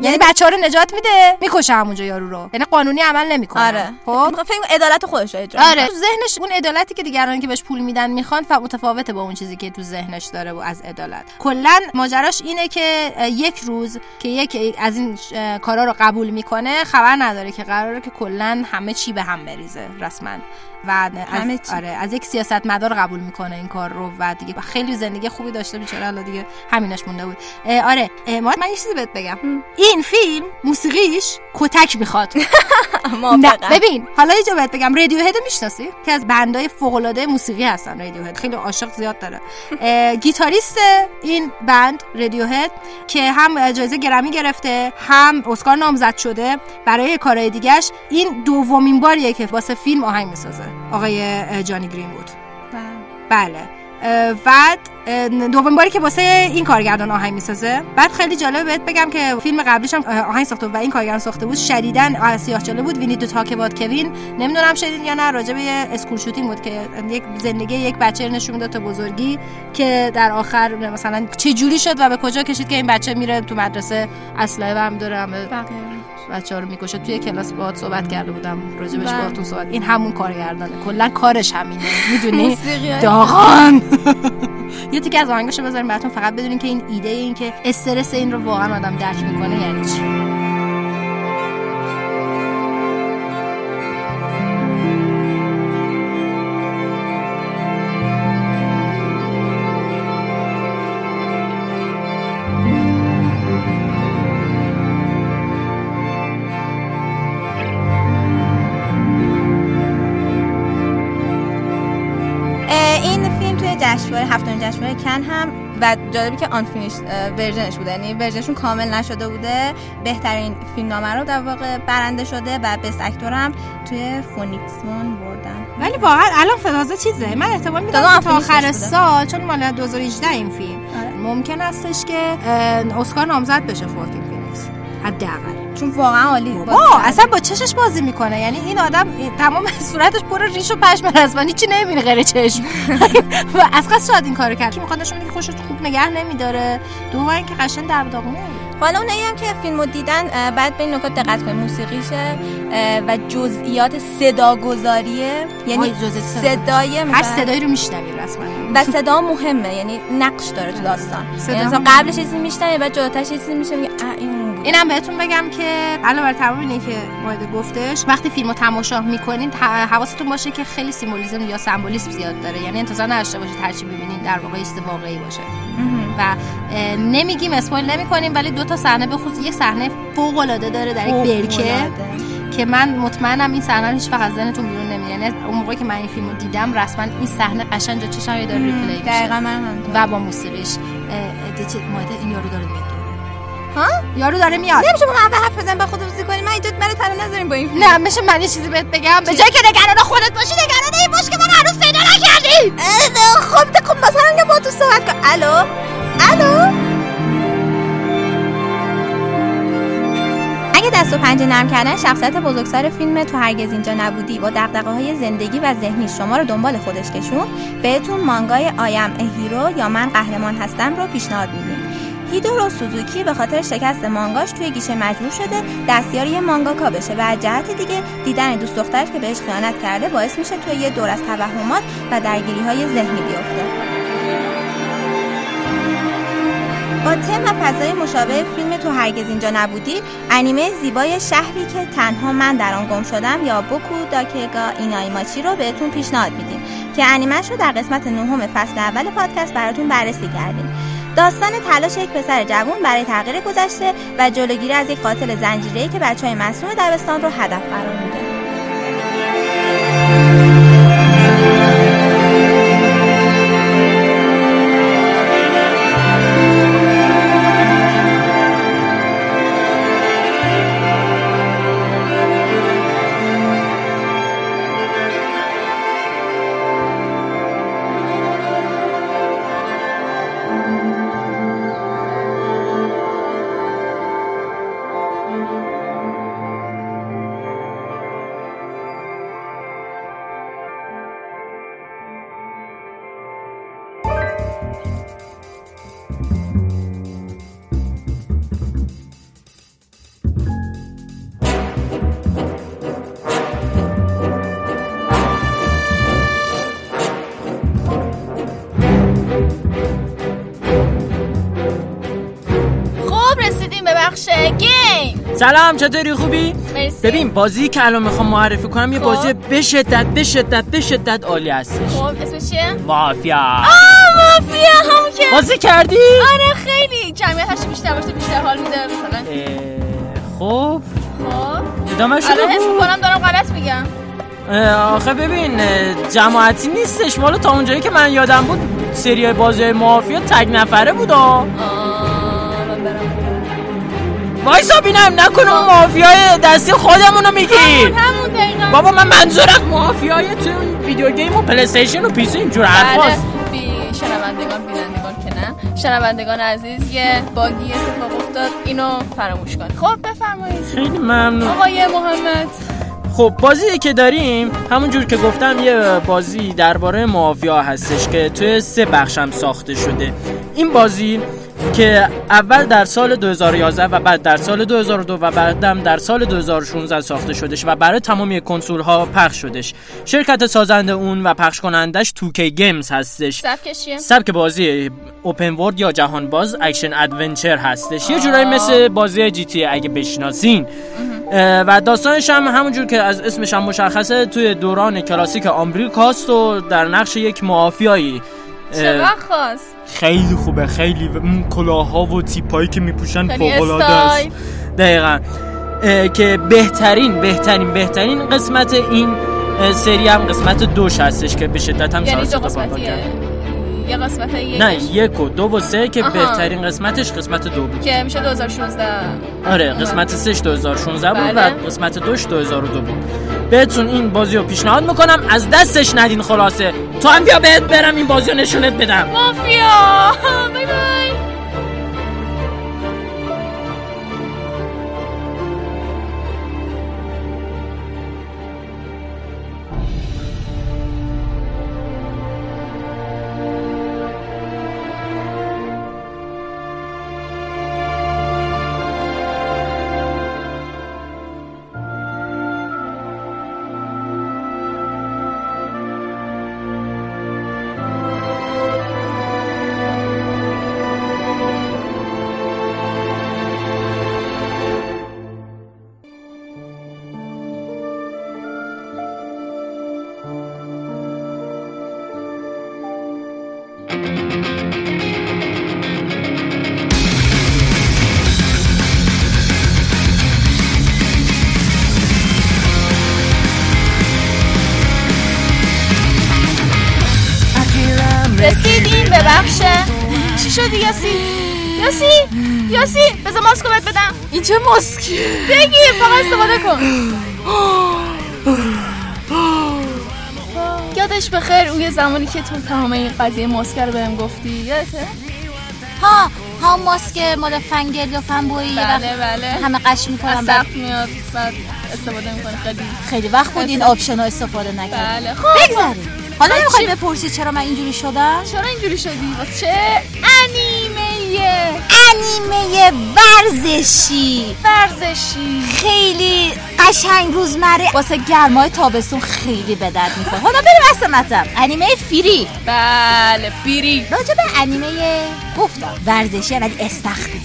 یعنی بچه ها رو نجات میده؟ می‌کشه همونجا یارو رو. یعنی قانونی عمل نمی‌کنه. آره. خب؟ فکر عدالت خودش رو اجرا آره. تو ذهنش اون عدالتی که دیگران که بهش پول میدن می‌خوان ف متفاوته با اون چیزی که تو ذهنش داره و از عدالت. کلا ماجراش اینه که یک روز که یک از این کارا رو قبول می‌کنه خبر نداره که قراره که کلا همه چی به هم بریزه رسما. و از. آره از یک سیاستمدار قبول می‌کنه این کار رو و دیگه خیلی زندگی خوبی داشته بیچاره الان دیگه همینش مونده بود. اه، آره اه، ما من یه چیزی بهت بگم. این فیلم موسیقیش کتک می‌خواد. نه. ببین حالا یه جا بهت بگم رادیو هد می‌شناسی؟ که از بندای فوق العاده موسیقی هستن رادیو هد خیلی عاشق زیاد داره. گیتاریست این بند رادیو هد که هم جایزه گرمی گرفته هم اسکار نامزد شده برای کارهای دیگهش این دومین باریه که واسه فیلم آهنگ می‌سازه. آقای جانی گرین بود بله. اه، بعد دومین باری که واسه این کارگردان آهنگ می‌سازه بعد خیلی جالبه بهت بگم که فیلم قبلیش هم آهنگ ساخته بود و این کارگردان ساخته بود شدیدن سیاه چاله بود. We Need to Talk About Kevin نمی‌دونم شنیدید یا نه راجع به school shooting بود که یک زندگی یک بچه رو نشون می‌داد تا بزرگی که در آخر مثلا چه جوری شد و به کجا کشید که این بچه میره تو مدرسه اسلحه برمی داره بچه ها رو می‌کشه. توی کلاس باهات صحبت کرده بودم. راجبش بله. باهاتون صحبت. این همون کارگردانه. کلا کارش همینه. می‌دونی؟ داغان. یه تیکه از آهنگاشو بذاریم براتون. فقط بدونین که این ایده این که استرس این رو واقعا آدم درک می‌کنه یعنی چی؟ کن هم و جالبی که unfinished version ش بوده. یعنی version شون کامل نشده بوده. بهترین فیلم نامه رو در واقع برنده شده و best actor هم توی فونیکسمون بردن. ولی واقعا الان تازه چیزه. من احتمال میدم تا آخر. سال چون مال 2018 این فیلم. ممکن استش که اسکار نامزد بشه خواکین فینیکس حداقل. چون واقعا عالی. بابا. اصلا با چشش بازی می‌کنه. یعنی این آدم تمام صورتش پر ریش و پشم رسمانی چی نمی‌بینه غیر چشم. و از قصد شاید این کارو کرد. چون می‌خواد نشون بده که خوشش خوب نگه نمیداره. دوم اینکه قشنگ در داغونه. حالا اونایی هم که فیلمو دیدن بعد به این نکات دقت کنید موسیقیشه و جزئیات صداگذاریه. یعنی. صدای هر صدایی رو میشنوی رسما. و صدا مهمه. یعنی نقش داره تو داستان. یعنی قبلش چیزی میشنوی بعد جلوترش چیزی میشه میگه این اون. اینم بهتون بگم که علاوه بر تمام اینه که مایده گفتش وقتی فیلمو تماشا می‌کنین حواستون باشه که خیلی سیمبولیسم یا سمبولیسم زیاد داره. یعنی انتظار نداشته باشید هر چی ببینین در واقع چیز واقعی باشه. و نمیگیم اسپویل نمی‌کنیم ولی دو تا صحنه به خصوص یه صحنه فوق العاده داره در یک برکه. که من مطمئنم این صحنه رو هیچ وقت از ذهنتون بیرون نمیاد یعنی اون موقعی که من این فیلمو دیدم رسما این صحنه قشنگ جا چشم داره ریپلی میشه. دقیقا من هم و با موسیقیش مایده این یارو داره میاد ها؟ یارو داره میاد. نمیشه با من حرف بزن با خودموزی کنی. من اینجا منو تنها نذاریم با این نه میشه من یه چیزی بهت بگم. به جای که نگران خودت باشی نگران این باش که من هنوز پیدا نکردی. خب ده خب مثلا یا با تو صحبت کن. الو؟ الو؟ اگه دست و پنجه نرم کردن شخصیت بزرگسال فیلم تو هرگز اینجا نبودی. با دغدغه های زندگی و ذهنی شما رو دنبال خودش کشون. بهتون مانگای آیم هیرو یا من قهرمان هستم رو پیشنهاد میدیم. هیدورو سوزوکی به خاطر شکست مانگاش توی گیشه مجبور شده دستیار یه مانگاکا بشه و از جهت دیگه دیدن دوست دخترش که بهش خیانت کرده باعث میشه توی یه دور از توهمات و درگیری های ذهنی بیفته. با تم و فضای مشابه فیلم تو هرگز اینجا نبودی انیمه زیبای شهری که تنها من در آن گم شدم یا بوکو داکگا اینایماچی رو بهتون پیشنهاد میدیم که انیمش رو در قسمت نهم فصل اول پادکست براتون بررسی کردیم. داستان تلاش یک پسر جوان برای تغییر گذشته و جلوگیری از یک قاتل زنجیره‌ای که بچه های مسئول دبستان رو هدف قرار میده سلام چطوری؟ خوبی؟ مرسی. ببین بازی که الان می‌خوام معرفی کنم یه خب. بازی به شدت به شدت به شدت عالی هستش. خب اسمش چیه؟ مافیا. آه مافیا همون که. بازی کردی؟ آره خیلی. جمعیتش بیشتر باشه بیشتر حال میده مثلا. خب. خب. ادامه شده حس بود می‌کنم دارم غلط میگم. آخه ببین جماعتی نیستش. مالا تا اونجایی که من یادم بود سری بازی مافیا تگ نفره بود آه. وایسا بینم نکنه اون مافیای دستی خودمونو میگی. همون همون دقیقا. بابا من منظورم مافیای تو video game و PlayStation و PC اینجور بله حرفاست بی شنوندگان بینندگان که نه. شنوندگان عزیز یه bug ی اتفاق افتاد اینو فراموش کن خب بفرمایید. خیلی ممنون. آقای محمد. خب بازی که داریم. همونجور که گفتم یه بازی درباره مافیا هستش که توی سه بخشم ساخته شده. این بازی که اول در سال 2011 و بعد در سال 2002 و بعدم در سال 2016 ساخته شدش و برای تمامی کنسول ها پخش شدش. شرکت سازنده اون و پخش کنندش 2K Games هستش. سبکش؟ سبک بازی open world یا جهان باز action adventure هستش. یه جورایی مثل بازی GTA اگه بشناسین. و داستانش هم همونجور که از اسمش هم مشخصه توی دوران کلاسیک آمریکاست و در نقش یک مافیایی. وقت خواست؟ خیلی خوبه خیلی اون کلاها و تیپایی که میپوشن خیلی فوق است استایل. دقیقا که بهترین بهترین بهترین قسمت این سری هم قسمت دوش هستش که به شدت هم یعنی دو قسمتیه یه قسمت یکش نه یک و دو و سه که آها. بهترین قسمتش قسمت دو بود. که میشه 2016 آره قسمت سهش 2016 بود بله. و قسمت دوش 2002 بود. بهتون این بازی رو پیشنهاد می‌کنم از دستش ندین خلاصه. تو هم بیا بهت برم این بازی رو نشونت بدم. مافیا. بای بای. یاسی بذار ماسکو بهت بدم. این چه ماسکیه؟ بگیر فقط استفاده کن. یادش بخیر اون یه زمانی که تو تمام این قضیه ماسکر رو بهم گفتی. یادته ها ها ماسک مال fangirl یا fanboy بله بله. همه غش می‌کنن از بعد میاد بعد استفاده می‌کنه. خیلی خیلی وقت بود این option استفاده نکرد بله خب. بگذاریم. حالا نمی‌خوای بپرسی چرا من اینجوری شدم؟ چرا اینجوری شدی؟ واسه چه انیمه انیمه ورزشی. ورزشی. خیلی قشنگ روزمره. واسه گرمای تابستون خیلی به درد می‌خوره. حالا بریم اصل مطلب. انیمه فیری. بله فیری. راجع به انیمه گفتم. ورزشی ولی استخری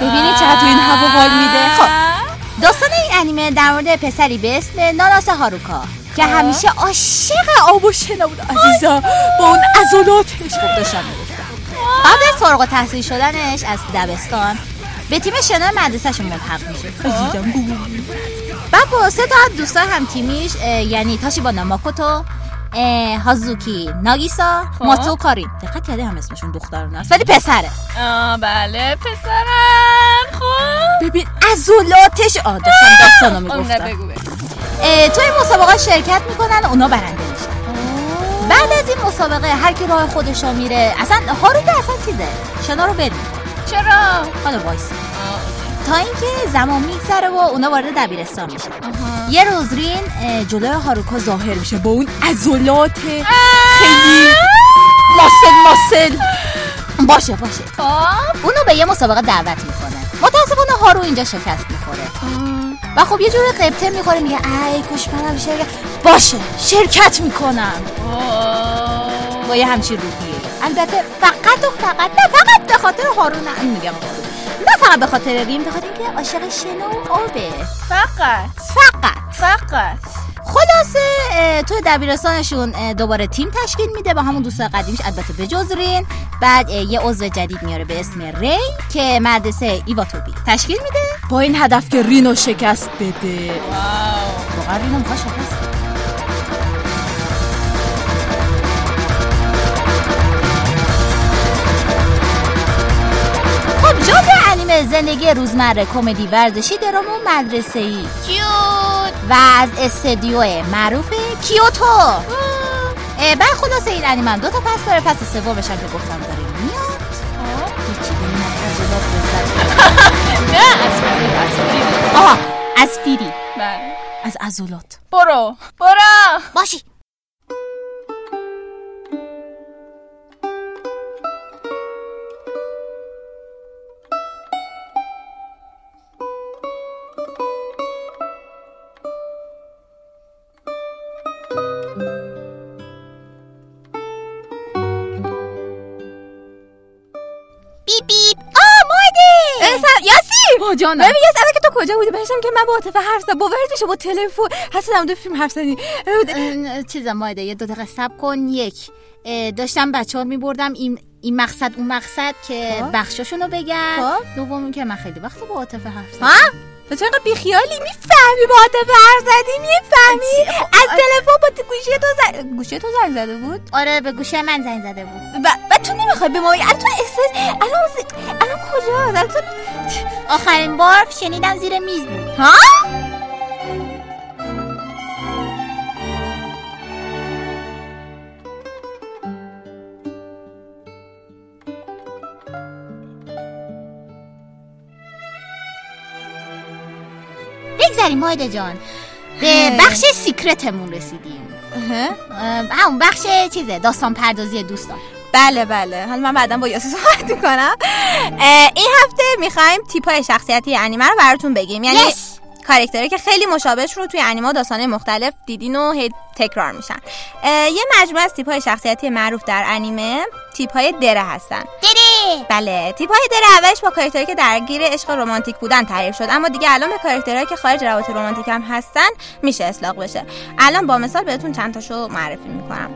ببینید چقدر تو این هوا حال میده. خب داستان این انیمه در مورد پسری به اسم ناناس هاروکا که همیشه عاشق آب و شنا بود عزیزا. با اون عضلاتش خب داشتم قبل از فارغ التحصیل شدنش از دبستان به تیم شنا مدرسهشون ملحق میشه عزیزم بعد با سه تا از دوستان هم تیمیش یعنی تاشیبانا ماکوتو اه، هازوکی ناگیسا ماتو کارین. دقت کردی هم اسمشون دخترونه است ولی پسره. آه بله پسرم خب. ببین عضلاتش آه داشتم داستانو می‌گفتم. بگو بگو. اه، تو این مسابقه شرکت می‌کنن اونا میشن بعد از این مسابقه هر کی راه خودش رو میره اصلا هاروکا اصلا چیزه؟ شنا رو بریم. چرا؟ حالا وایس تا اینکه زمان میگذره و اونا وارد دبیرستان میشن. یه روز رین جلوی هاروکا ظاهر میشه با اون عضلات خیلی ماسل ماسل. باشه باشه. خب. اونو به یه مسابقه دعوت می‌کنه. متاسفانه هارو اینجا شکست می‌خوره. و خب یه جوری قبطه می‌خوره میگه ای کاش منم شرکت باشه شرکت می‌کنم. با یه همچین روحیه. البته فقط و فقط نه فقط به خاطر هارو نه این میگم. نه فقط به خاطر ریم به خاطر اینکه عاشق شنا و آبه. فقط. فقط. فقط. خلاصه توی دبیرستانشون دوباره تیم تشکیل میده با همون دوست قدیمیش. البته به جز رین. بعد یه عضو جدید میاره به اسم ری که مدرسه ایواتوبی تشکیل میده. با این هدف که رینو شکست بده. واقعا رینو می‌خواد شکست؟ انیمه زندگی روزمره کمدی ورزشی درام و مدرسه ای کیوت و از استدیو معروف کیوتو. بعد خلاصه این انیمه هم دو تا پس داره. پس سومش هم که گفتم داره میاد. لذت نه از فیری از فیری. آها از فیری. بله. از عضلات. برو. برو. باشی. یاسی جانم ببین یه که تو کجا بودی؟ بهشم که من با عاطفه حرف زدم باورت میشه با تلفن. حتی در فیلم حرف زدی. اه، چیزم مایده. یه دو دقیقه صبر کن. یک. داشتم بچه ها میبردم این این مقصد اون مقصد که خب. بخشاشونو بگن. خب. دوم که من خیلی وقت با عاطفه حرف زدم. ها؟ تو چرا بیخیالی می‌فهمی؟ با حرف زدی می‌فهمی؟ از تلفن با تو گوشی تو زنگ گوشی تو زنگ زده بود؟ آره به گوشه من زنگ زده بود. و, و تو نمی‌خوای به ما الان تو احساس الان الان کجا الان تو آخرین بار شنیدم زیر میز بود. ها؟ بگذاریم مایده جان. به بخش سیکرتمون رسیدیم. همون بخش چیزه داستان پردازی دوستان. بله بله. حالا من بعدا با یاسی صحبت می‌کنم. این هفته می‌خوایم تیپ های شخصیتی انیمه رو براتون بگیم. یعنی Yes. کارکتری که خیلی مشابهش رو توی انیمه و داستانه مختلف دیدین و هی تکرار میشن. یه مجموعه از تیپ های شخصیتی معروف در انیمه. تیپ های دره هستن. دره! بله تیپ های دره اولش با کاراکتری که درگیر عشق رمانتیک بودن تعریف شد اما دیگه الان به کاراکترهایی که خارج روابط رمانتیک هم هستن میشه اطلاق بشه. الان با مثال بهتون چند تاشو معرفی می‌کنم.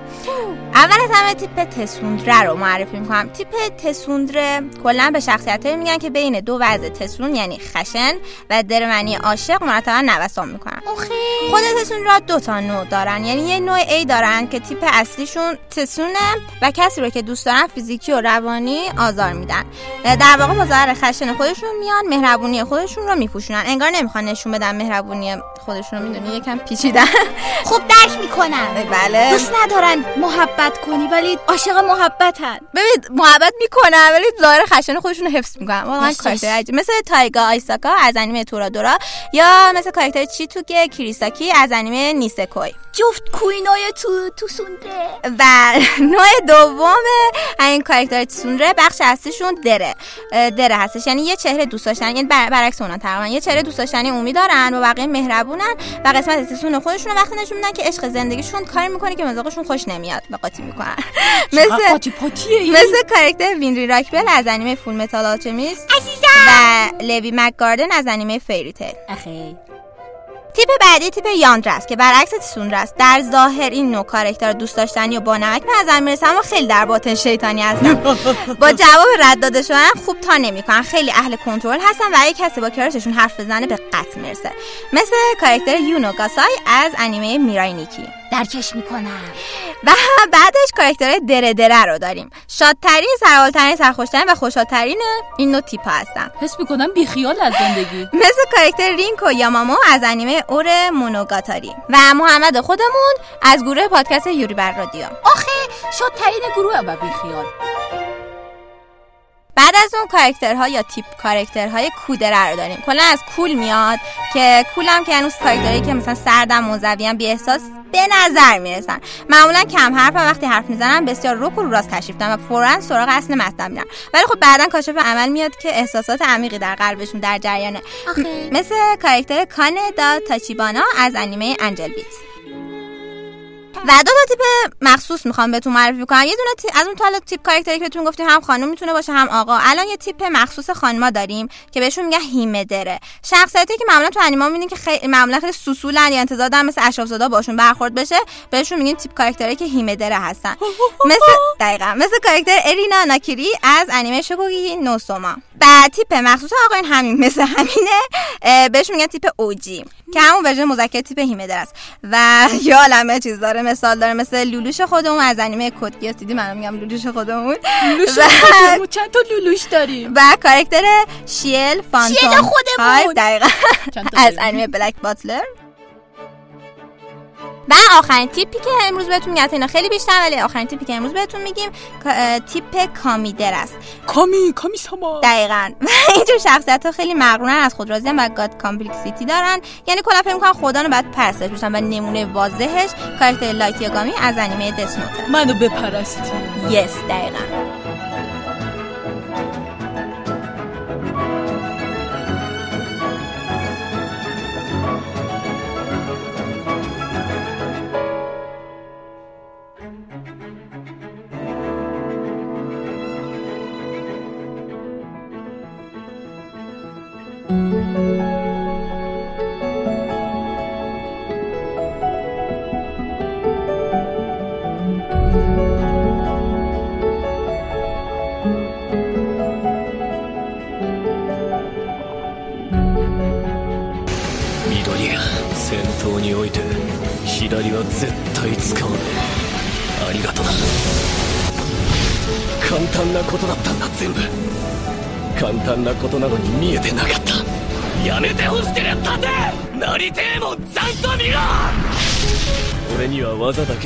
اول از همه تیپ تسوندره رو معرفی می‌کنم. تیپ تسوندره کلا به شخصیت میگن که بین دو وضع تسون یعنی خشن و درمنی عاشق مرتبا نوسان می‌کنن. خود تسون را دو تا نوع دارن یعنی یه نوع A دارن که تیپ اصلیشون تسونه و کسی رو که دوست دارن فیزیکی و روانی آزار میدن. در واقع با ظاهر خشن خودشون میان مهربونی خودشون رو میپوشونن. انگار نمی‌خوان نشون بدن مهربونی خودشون رو می‌دونی؟ یکم پیچیدن. خوب درک می‌کنم بله. دوست ندارن محبت کنی ولی عاشق محبتن. ببین محبت می‌کنن ولی ظاهر خشن خودشون رو حفظ می‌کنن. واقعا عجیب. مثل تایگا آیساکا از انیمه تورادورا یا مثل کاراکتر چیتوگه کریساکی از انیمه نیسکوی. جفت کوینای تو تو سونده و نوع دوم این کاراکتر تسونره بخش اصلیشون دره. دره هستش. یعنی یه چهره دوست داشتن. یعنی بر- برعکس اونا تقریبا. یه چهره دوست داشتنی عمومی دارن و بقیه مهربونن و قسمت ツン خودشون وقتی نشون میدن که عشق زندگیشون کاری می‌کنه که مذاقشون خوش نمیاد. و قاطی می‌کنن. مثل قاطی پاتیه این؟ مثل کاراکتر وینری راکبل از انیمه Fullmetal Alchemist و لوی مکگاردن از انیمه Fairy Tail اخی. تیپ بعدی تیپ ヤンデレ است که برعکس ツンデレ است. در ظاهر این نوع کاراکتر دوست داشتنی و با نمک به نظر می‌رسه اما خیلی در باطن شیطانی هستن. با جواب رد داده شدن خوب تا نمی‌کنن. خیلی اهل کنترل هستن و اگه کسی با crush شون حرف بزنه به قتل می‌رسه. مثل کاراکتر یونو گاسای از انیمه میرای نیکی. درکش می‌کنم. و بعدش کاراکتر دره دره رو داریم. شادترین سرحالترین سرخوشترین و خوشحالترین این نوع تیپ هستن. حس می‌کنم بیخیال از زندگی. مثل کاراکتر رینکو یامامو از انیمه اور مونوگاتاری و محمد خودمون از گروه پادکست یوری بر رادیو. آخه شادترین گروه و بیخیال. بعد از اون کاراکترها یا تیپ کاراکترهای کودره رو داریم. کلا از کول میاد که کول هم که هنوز کاراکترهایی که مثلا سردم منزوی هم بی احساس به نظر می‌رسن. معمولا کم حرف هم وقتی حرف می‌زنن بسیار رک و رو راست تشریف دارن و فورا سراغ اصل مطلب میرن ولی خب بعدا کاشف عمل میاد که احساسات عمیقی در قلبشون در جریانه. آخه. مثل کاراکتر کانه دا تاچیبانا از انیمه انجل بیت. و دو تا تیپ مخصوص می‌خوام بهتون معرفی کنم. یه دونه تی- از اون تا تیپ کاراکتری که بهتون گفتیم هم خانم می‌تونه باشه هم آقا. الان یه تیپ مخصوص خانما داریم که بهشون میگن دره شخصیتی که معمولا تو انیما می‌بینین که خیلی معمولا خیلی سوسولن یا انتظار دارن مثل اشراف زادا باشون برخورد بشه بهشون میگیم تیپ کاراکتری که 姫デレ هستن. مثل دقیقا. مثل کاراکتر ارینا ناکیری از انیمه 食戟のソーマ. بعد تیپ مخصوص آقایون همین مثل همینه اه، بهش میگن تیپ اوجی که همون version مذکر تیپ است. و یا چیز داره مثال داره مثل لولوش خودمون از انیمه Code Geass دیدی؟ من میگم لولوش خودمون. لولوش و- خودمون. چند تا لولوش داریم؟ و کاراکتر شیل فانتوم شیل خودمون. はい، دقیقا. از؟ انیمه Black Butler. و آخرین تیپی که امروز بهتون میگم اینا خیلی بیشتر ولی آخرین تیپی که امروز بهتون میگیم تیپ 神デレ است. کامی کامی ساما دقیقا. و اینجور شخصیت ها خیلی مغرورن از خود راضی و god complexity دارن. یعنی کلا فکر می‌کنن خدا رو باید پرستش بشن و نمونه واضحش کاراکتر لایت یاگامی از انیمه Death Note ه منو بپرستی یس دقیقا.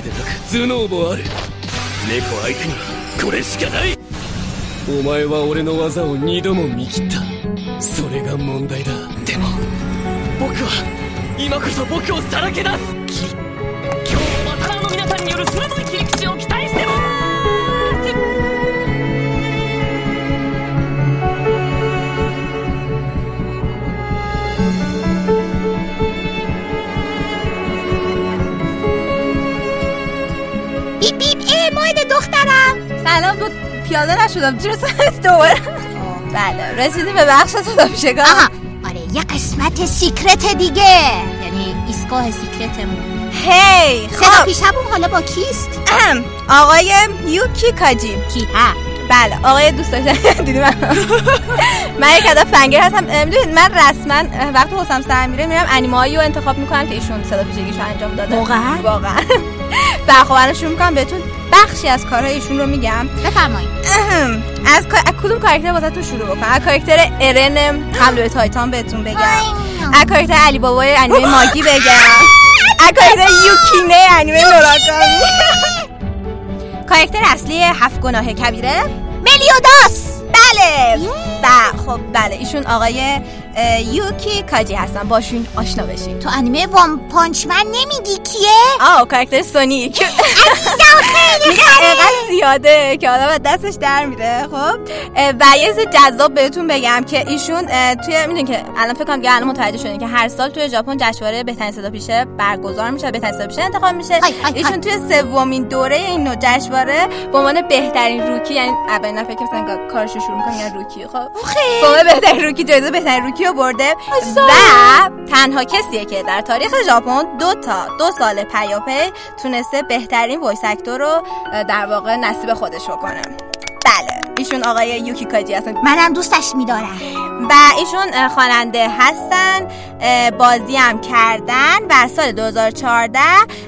でなく頭脳もある。猫相手にはこれしかない。お前は俺の技を二度も見切った。それが問題だ。でも僕は今こそ僕をさらけ出す。き今日もマタラーの皆さんによる鋭い切り پیاده نشدم. چرا سرت دوباره؟ بله رسیدیم به بخش صدا پیشگاه آها. آره یه قسمت secret دیگه. یعنی ایستگاه secret مون. هی صدا خب. پیشمون حالا با کیست. آقای یوکی کاجی. کی؟ ها. بله آقای دوست داشتن. دیدی من؟ من یک عدد fangirl هستم. من رسما اه، وقتی حوصله‌ام سر میره میرم انیمه‌هایی رو انتخاب می‌کنم که ایشون صدا پیشگیشو انجام داده. واقعاً؟ واقعا. شروع می‌کنم بهتون. بخشی از کارهای ایشون رو میگم. بفرمایید. از, کدوم کاراکتر واسه شروع بکنم؟ از کاراکتر ارن حمله به تایتان بهتون بگم. از کاراکتر علی بابای انیمه ماگی بگم. از کاراکتر یوکینه انیمه نوراگامی کاراکتر اصلی هفت گناه کبیره؟ ملیوداس بله. و خب بله. ایشون آقای یوکی کاجی هستن باشون آشنا بشین. تو انیمه One Punch Man نمیگی کیه؟ آه کاراکتر سونیک خیلی اینقدر زیاده که آدم دستش در میره خب؟ و یه جذاب بهتون بگم که ایشون توی می‌دونین که الان فکر کنم دیگه الان متوجه شدین که هر سال توی ژاپن جشنواره بهترین صدا پیشه برگزار میشه بهترین صدا پیشه انتخاب میشه. ایشون توی سومین دوره این نوع جشنواره به عنوان بهترین روکی یعنی اولین نفر که مثلا کارش شروع می‌کنه یعنی روکی خب؟ به بهترین روکی جایزه بهترین روکی رو برده؟ و تنها کسیه که در تاریخ ژاپن دو تا دو سال پیاپی تونسته بهترین voice actor رو در واقع نصیب خودش بکنه. بله. ایشون آقای یوکی کاجی هستن. منم دوستش میدارم. و ایشون خواننده هستن بازی هم کردن و سال 2014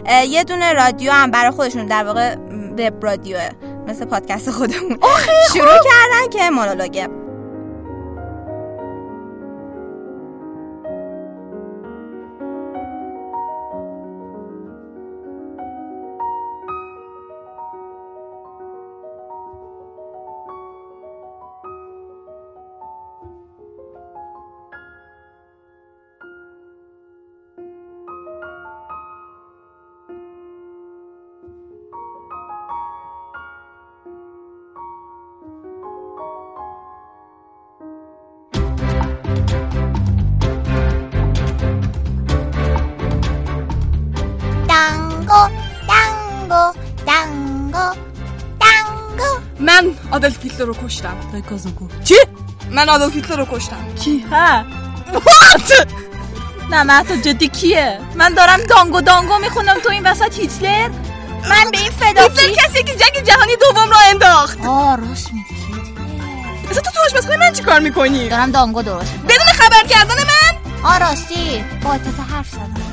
اه، یه دونه رادیو هم برای خودشون در واقع web radio ه مثل پادکست خودمون. شروع کردن که مونولوگه هیتلر رو کشتم. دایکازوگو چی؟ من آدلف هیتلر رو کشتم. کی؟ ها. نه من تو جدی کیه؟ من دارم دانگو دانگو می‌خونم تو این وسط هیتلر؟ من به این فدا هیتلر کسیه که جنگ جهانی دوم را انداخت. آه راست میگی. اصلا تو تو آشپزخونه من چیکار می‌کنی؟ دارم دانگو درست می‌کنم. بدون خبر کردن من؟ آه راستی. با حرف زدم.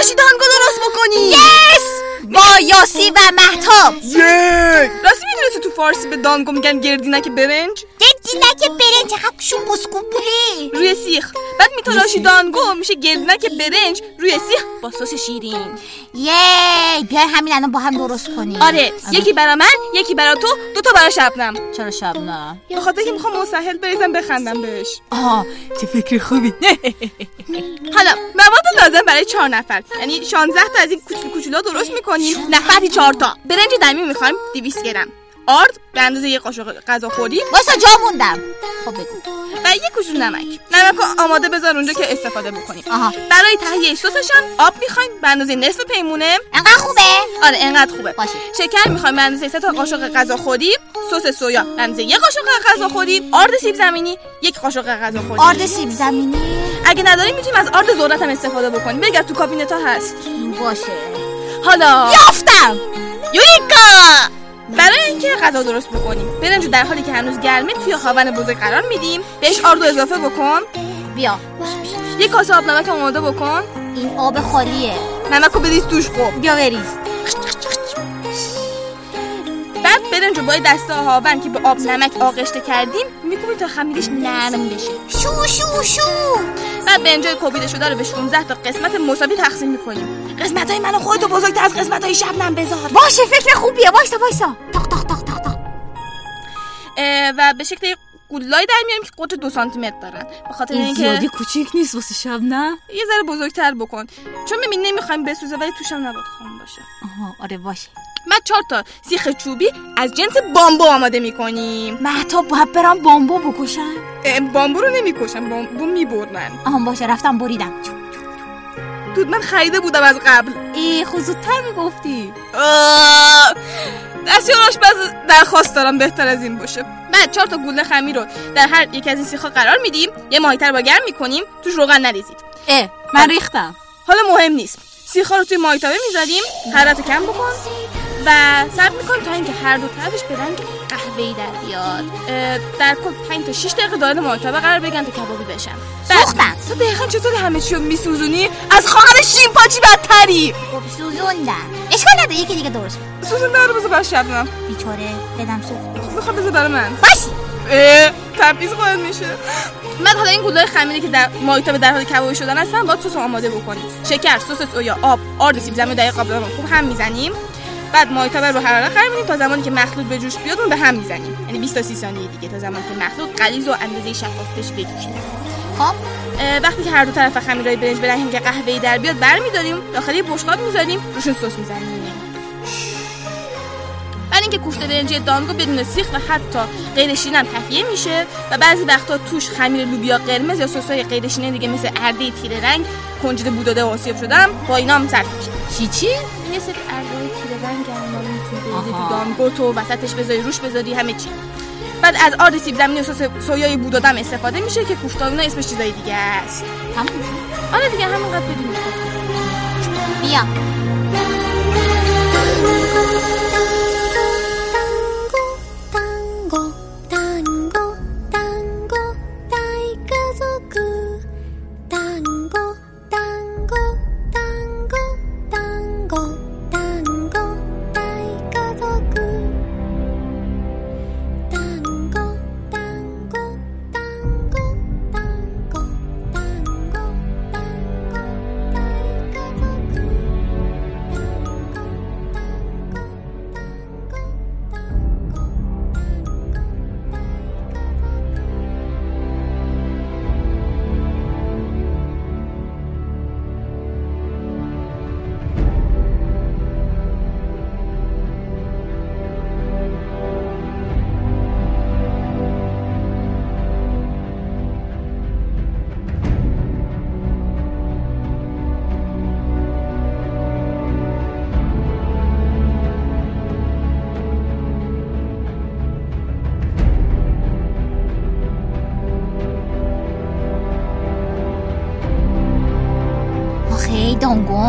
بیا میتراشی دانگو درست بکنی. یس! با یاسی و محتاب راستی می‌دونستی تو فارسی به دانگو میگن گردینک برنج؟ جدی نکه برنج چقدر شون بسکوبولی روی سیخ. بعد میتراشی دانگو میشه گردینک برنج روی سیخ با سس شیرین یی بیای همین الان با هم درست کنیم آره یکی برا من یکی برا تو دو تا برا شبنم چرا شب نه به خاطر که می‌خوام مستحل بریزم بخندم بهش آه چه فکر خوبی حالا مواد لازم برای چهار نفر یعنی 16 تا از این کوچولو کوچولو درست می‌کنیم نفری چهار تا برنج دمی می‌خوایم 200 گرم آرد به اندازه یه قاشق غذاخوری واسه جا موندم. خب بگو. و یک کوچولو نمک. نمک آماده بذار اونجا که استفاده بکنیم. آها. برای تهیه سسش هم آب می‌خوایم به اندازه نصف پیمونه. انقدر خوبه؟ آره انقدر خوبه. باشه. شکر می‌خوایم به اندازه سه تا قاشق غذاخوری سس سویا به اندازه یک قاشق غذاخوری آرد سیب زمینی یک قاشق غذاخوری آرد سیب زمینی؟ اگه نداریم می‌تونیم از آرد ذرت هم استفاده بکنیم. بگرد تو کابینت ها هست. باشه. حالا. یافتم. یوریکا برای اینکه غذا درست بکنیم. برنج در حالی که هنوز گرمه توی هاون بزرگ قرار میدیم. بهش آرد رو اضافه بکن. بیا. یک کاسه آب نمک آماده بکن. این آب خالیه. نمک رو بریز توش خب. بیا بریز. بعد برنج رو با یه دسته هاون که به آب نمک آغشته کردیم می‌کنیم تا خمیرش نرم بشه. شو شو شو. بعد برنجای کوبیده شده رو به 16 تا قسمت مساوی تقسیم می‌کنیم. قسمت های منو خودتو بزرگتر از قسمت های شبنم بذار. باشه فکر خوبیه. وایسا وایسا. تاق تاق تاق تاق تاق. و به شکل گلولای در میاریم که قطر دو سانتی متر دارن. به خاطر این اینکه زیادی کوچیک نیست واسه شب نه یه ذره بزرگتر بکن. چون ببین نمی‌خوایم بسوزه ولی توش هم نباید خام باشه. آها آره باشه. بعد چهار تا سیخ چوبی از جنس بامبو آماده می‌کنیم. مهتاب باید برم بامبو بکشم. بامبو رو نمی‌کشن بامبو می‌برن آها باشه رفتم بریدم. دود من خریده بودم از قبل. ای خود زودتر می‌گفتی! دستیار آشپز درخواست دارم بهتر از این باشه. بعد چهار تا گوله خمیر رو در هر یک از این سیخا قرار میدیم. یه ماهیتر با گرم می‌کنیم. توش روغن نریزید اه من ریختم. حالا مهم نیست. سیخا رو توی مایتابه می‌ذاریم حرارت کم بکن. و صبر می‌کنیم تا اینکه هر دو طرفش به رنگ قهوه‌ای در بیاد. در کل 5 تا 6 دقیقه داخل مایتابه قرار بگن تا کبابی بشن. سوختم تو دقیقا چطور همه چی رو میسوزونی؟ از خواهر شین پاچی بدتری. خب سوزوندم اشکال نداره یکی دیگه درست کن. سوزونده رو بذار بر شبنم بیچاره دلم سوخت. بخواد بذار برای من. باش. تبعیض قائل میشه. بعد حالا این گلای خمیری که در ماهیتابه در حال کبابی شدن هستن باید سس آماده بکنیم. شکر سس سویا آب آرد سیب زمینی دقیق قابل رو خوب هم می‌زنیم. بعد مایتا رو حرارت قرار میدیم تا زمانی که مخلوط به جوش بیاد اون به هم می‌زنیم. یعنی 20 تا 30 ثانیه دیگه تا زمانی که مخلوط غلیظ و اندازه شفافش بجوشه خب وقتی که هر دو طرف خمیرای برنج به رنگ قهوه‌ای در بیاد برمیداریم. داخل یه بشقاب می‌ذاریم روشون سس می‌زنیم. اینم کوفته برنجی دانگو بدون سیخ و حتی غیر شیرین هم تهیه میشه و بعضی وقتا توش خمیر لوبیا قرمز یا سسای غیر شیرین دیگه مثل ارده تیره رنگ کنجد بوداده و آسیاب شدم با اینا هم سرخ میشه چی چی؟ یه سری ارده تیره رنگ هم. تو دانگو تو وسطش بذاری روش بذاری همه چی. بعد از آرد سیب زمینی و سس سویای بوداده هم استفاده میشه که کوفته اینا اسمش چیزای دیگه است. تموم شد آره دیگه همینقدر بدونید بیا.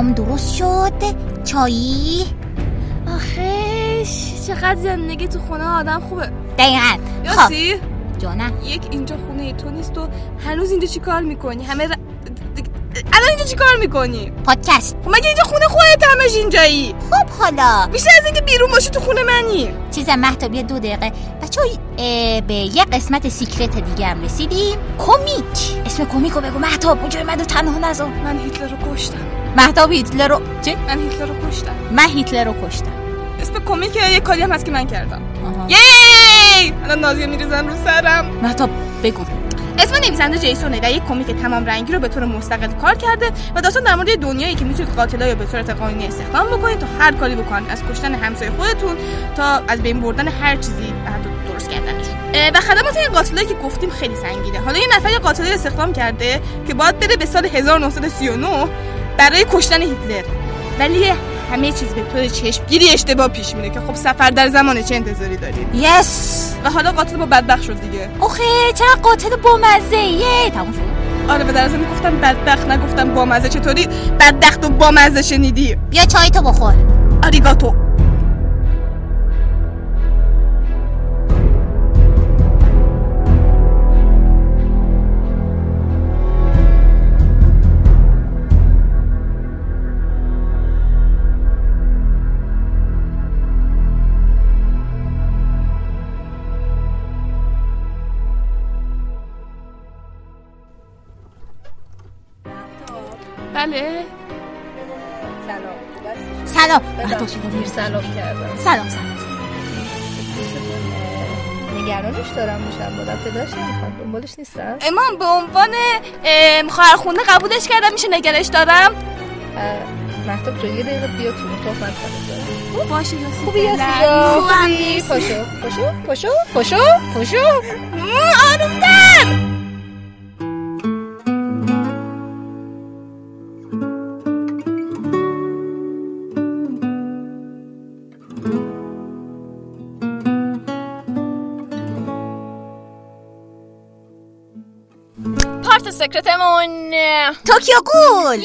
دانگوم درست شد. چایی؟ آخش چقدر زندگی تو خونه آدم خوبه. دقیقا. خب. یاسی جانم. یک اینجا خونه تو نیست و هنوز اینجا چی کار می‌کنی؟ همه ر... الان اینجا چی کار می‌کنی؟ پادکست. خب مگه اینجا خونه خودت همش اینجایی؟ خب حالا. بیشتر از اینکه بیرون باشی تو خونه منی. چیزم مهتاب یه دو دقیقه. بچه به یه قسمت secret دیگه هم رسیدیم. کمیک اسم کمیک رو بگو. مهتاب اونجا من رو تنها نذار من هیتلر رو کشتم. مهتاب هیتلر رو چه؟ من هیتلر رو کشتم. من هیتلر رو کشتم. اسم کمیک یه کاری هم هست که من کردم. یی! الان نازیه میریزن رو سرم. مهتاب بگو. اسم نویسنده جیسونه. و یک کمیک تمام رنگی رو به طور مستقل کار کرده و داستان در مورد دنیایی که می‌تونید قاتلا یا به صورت قانونی استخدام بکنید تا هر کاری بکنید. از کشتن همسایه خودتون تا از بین بردن هر چیزی و حتی درست کردنشون. اه، و خدمات این قاتلایی که گفتیم خیلی سنگینه. حالا یه نفر قاتلی استخدام کرده که باید بره به سال 1939 برای کشتن هیتلر. ولی همه چیز به طور چشمگیری اشتباه پیش میره که خب سفر در زمان چه انتظاری دارید یس. و حالا قاتل با بدبخت شد دیگه. اوخه چقدر قاتل بامزه یه تموم شد. آره به در ازم گفتم بدبخت نگفتم بامزه. چطوری؟ بدبخت و بامزه شنیدی؟ بیا چای تو بخور. آریگاتو. بله. سلام. سلام. کردم. سلام سلام نگرانش دارم میشم. مادر پدرش نمی‌خواد دنبالش نیستم. امان به عنوان ام، خواهر خونده قبولش کردم. میشه نگرش دارم؟ محتاب تو یه دقیقه بیا تو اتاق من دارم. باشه یاسی خوبی یاسی خوبم خوبی. پاشو پاشو پاشو پاشو. پاشو آرومتر. سکرتمون. توکیو گول!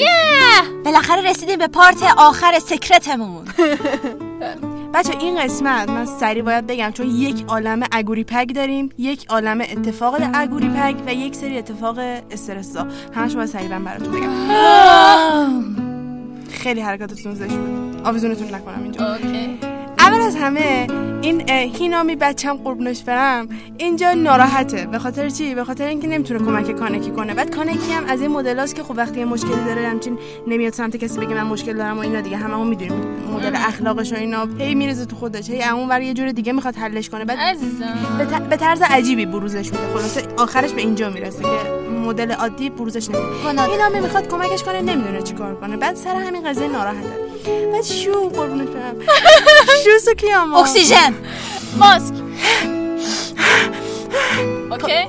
بالاخره رسیدیم به پارت آخر سکرتمون. بچه این قسمت من سریع باید بگم چون یک عالم اگوری پگ داریم یک عالم اتفاق اگوری پگ و یک سری اتفاق استرسا همش باید سریع من براتون بگم. خیلی حرکاتتون زشت بود. آویزونتون نکنم اینجا. اوکی. اول از همه این هینامی بچم قربونش برم. اینجا ناراحته. به خاطر چی؟ به خاطر اینکه نمی‌تونه کمک کانکی کنه. بعد کانکی هم از این مدلاست که خب وقتی یه مشکلی داره همچین نمیاد سمت کسی بگه من مشکل دارم و اینا دیگه. هممون می‌دونیم. مدل اخلاقش و اینا. هی میرزه تو خودش. هی اون ور یه جور دیگه می‌خواد حلش کنه. بعد عزیزم. به طرز عجیبی بروزش میده. خلاصه آخرش به اینجا می‌رسه که مدل عادی بروزش نمیده. هینامی می‌خواد کمکش کنه نمی‌دونه چیکار کنه. بعد سر همین قضیه ناراحته. بعد شو قربونش برم. شو سوکیاما oxygen mask okay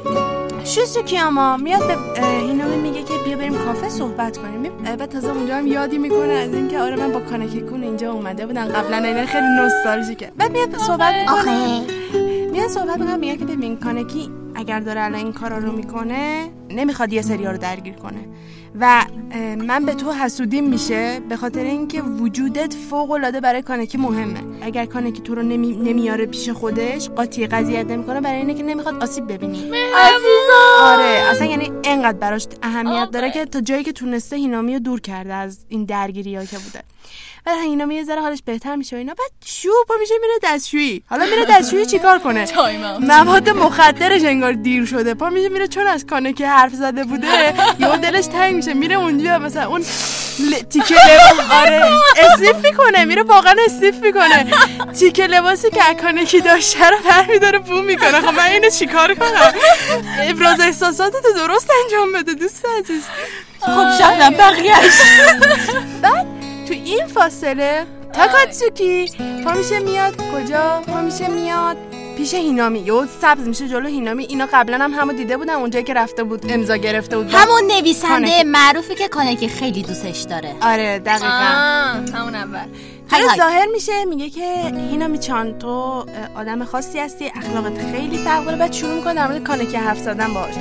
شو سوکیاما میاد به اه، هینامی میگه که بیا بریم کافه صحبت کنیم بعد تازه اونجا هم یادی می‌کنه از اینکه آره من با کانکی کون اینجا اومده بودن قبلا اینا خیلی نوستالژیکه بعد میاد صحبت می‌کنه میاد صحبت می‌کنه میگه که ببین کانکی اگر داره الان این کارا رو می‌کنه نمی‌خواد یه سریا رو درگیر کنه. و من به تو حسودیم میشه به خاطر اینکه وجودت فوق العاده برای کانکی مهمه. اگر کانکی تو رو نمی... نمیاره پیش خودش قاطی قضیت نمی‌کنه برای اینه که نمی‌خواد آسیب ببینی آره اصلا یعنی انقدر براش اهمیت داره که تا جایی که تونسته هینامی رو دور کرده از این درگیری ها که بوده. بعد هینامی یه ذره حالش بهتر میشه و اینا. بعد شو پا میشه میره دستشویی. حالا میره دستشویی چیکار کنه. مواد مخدرش انگار دیر شده. پا میشه میره چون از کانه که حرف زده بوده یهو دلش تنگ میشه میره اونجا مثلا اون. تیکه لباس آره اسنیف می‌کنه میره واقعا اسنیف می‌کنه. تیکه لباسی که اکانه کی داشته رو برمیداره بو می‌کنه. خب من اینو چیکار کنم؟ ابراز احساساتتو درست انجام بده دوست عزیز. خب شبنم بقیهش بعد تو این فاصله تاکاتسوکی پا میشه میاد کجا؟ پا میشه میاد. پیش هینامی. یهو سبز میشه جلو هینامی. اینا قبلا هم همو دیده بودن اونجایی که رفته بود امضا گرفته بود. همون نویسنده کانکی. معروفی که کانکی خیلی دوستش داره. آره دقیقا. همون اول. حالا. ظاهر میشه میگه که هینامی چان تو آدم خاصی هستی اخلاقت خیلی فرق داره. بعد شروع می‌کنه در مورد کانکی حرف زدن باش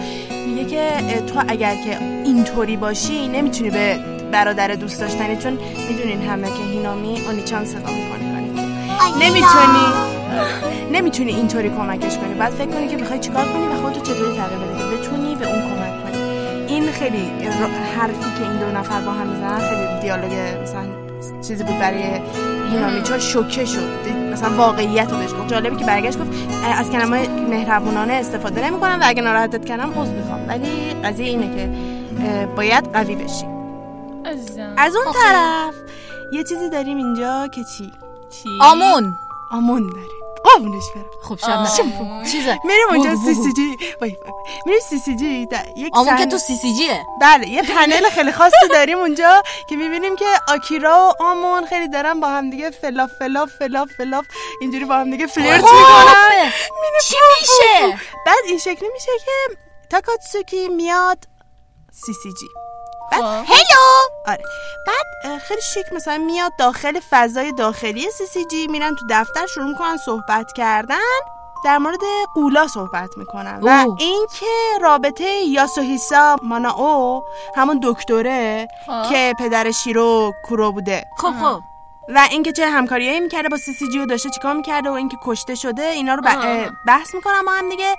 میگه که تو اگر که اینطوری باشی نمی‌تونی به برادر دوست داشتنی چون می‌دونین همه که هینامی اونیچان صدا می‌کنه. نمی‌تونی. نمی‌تونی اینطوری کمکش کنی. بعد فکر کنی که می‌خوای چیکار کنی و خودتو چطوری تغییر بدی. که بتونی به اون کمک کنی. این خیلی حرفی که این دو نفر با هم می‌زنن خیلی دیالوگ مثلا چیزی بود برای هینامی چون شوکه شد. مثلا واقعیت رو بهش گفت. جالبی که برگشت گفت از کلمه مهربونانه استفاده نمی‌کنم و اگه ناراحتت کردم عذر می‌خوام. ولی قضیه اینه که باید قوی بشی. از اون طرف یه چیزی داریم اینجا که چی؟ چی؟ آمون. آمون داریم قابونش برم. خب شبنم چیزه؟ میریم اونجا سی. سی جی. وای وای. میریم سی سی جی. یک آمون که تو سی سی جیه. بله یه پنل خیلی خاصی داریم اونجا که می‌بینیم که آکیرا و آمون خیلی دارن با هم دیگه fluff fluff fluff fluff اینجوری با هم دیگه flirt خب. می‌کنن. چی میشه؟ بعد این شکلی میشه که تاکاتسوکی میاد CCG. بعد hello! آره. بعد خیلی شیک مثلا میاد داخل فضای داخلی CCG میرن تو دفتر شروع می‌کنن صحبت کردن. در مورد ghoul ا صحبت می‌کنن. و. اینکه رابطه یاسوهیسا ماناو همون دکتره خب. که پدر شیرو کورو بوده خب خب. و اینکه چه همکاریایی می‌کرده با سی سی جی و داشته چیکار می‌کرده و اینکه کشته شده اینا رو بحث می‌کنن با هم دیگه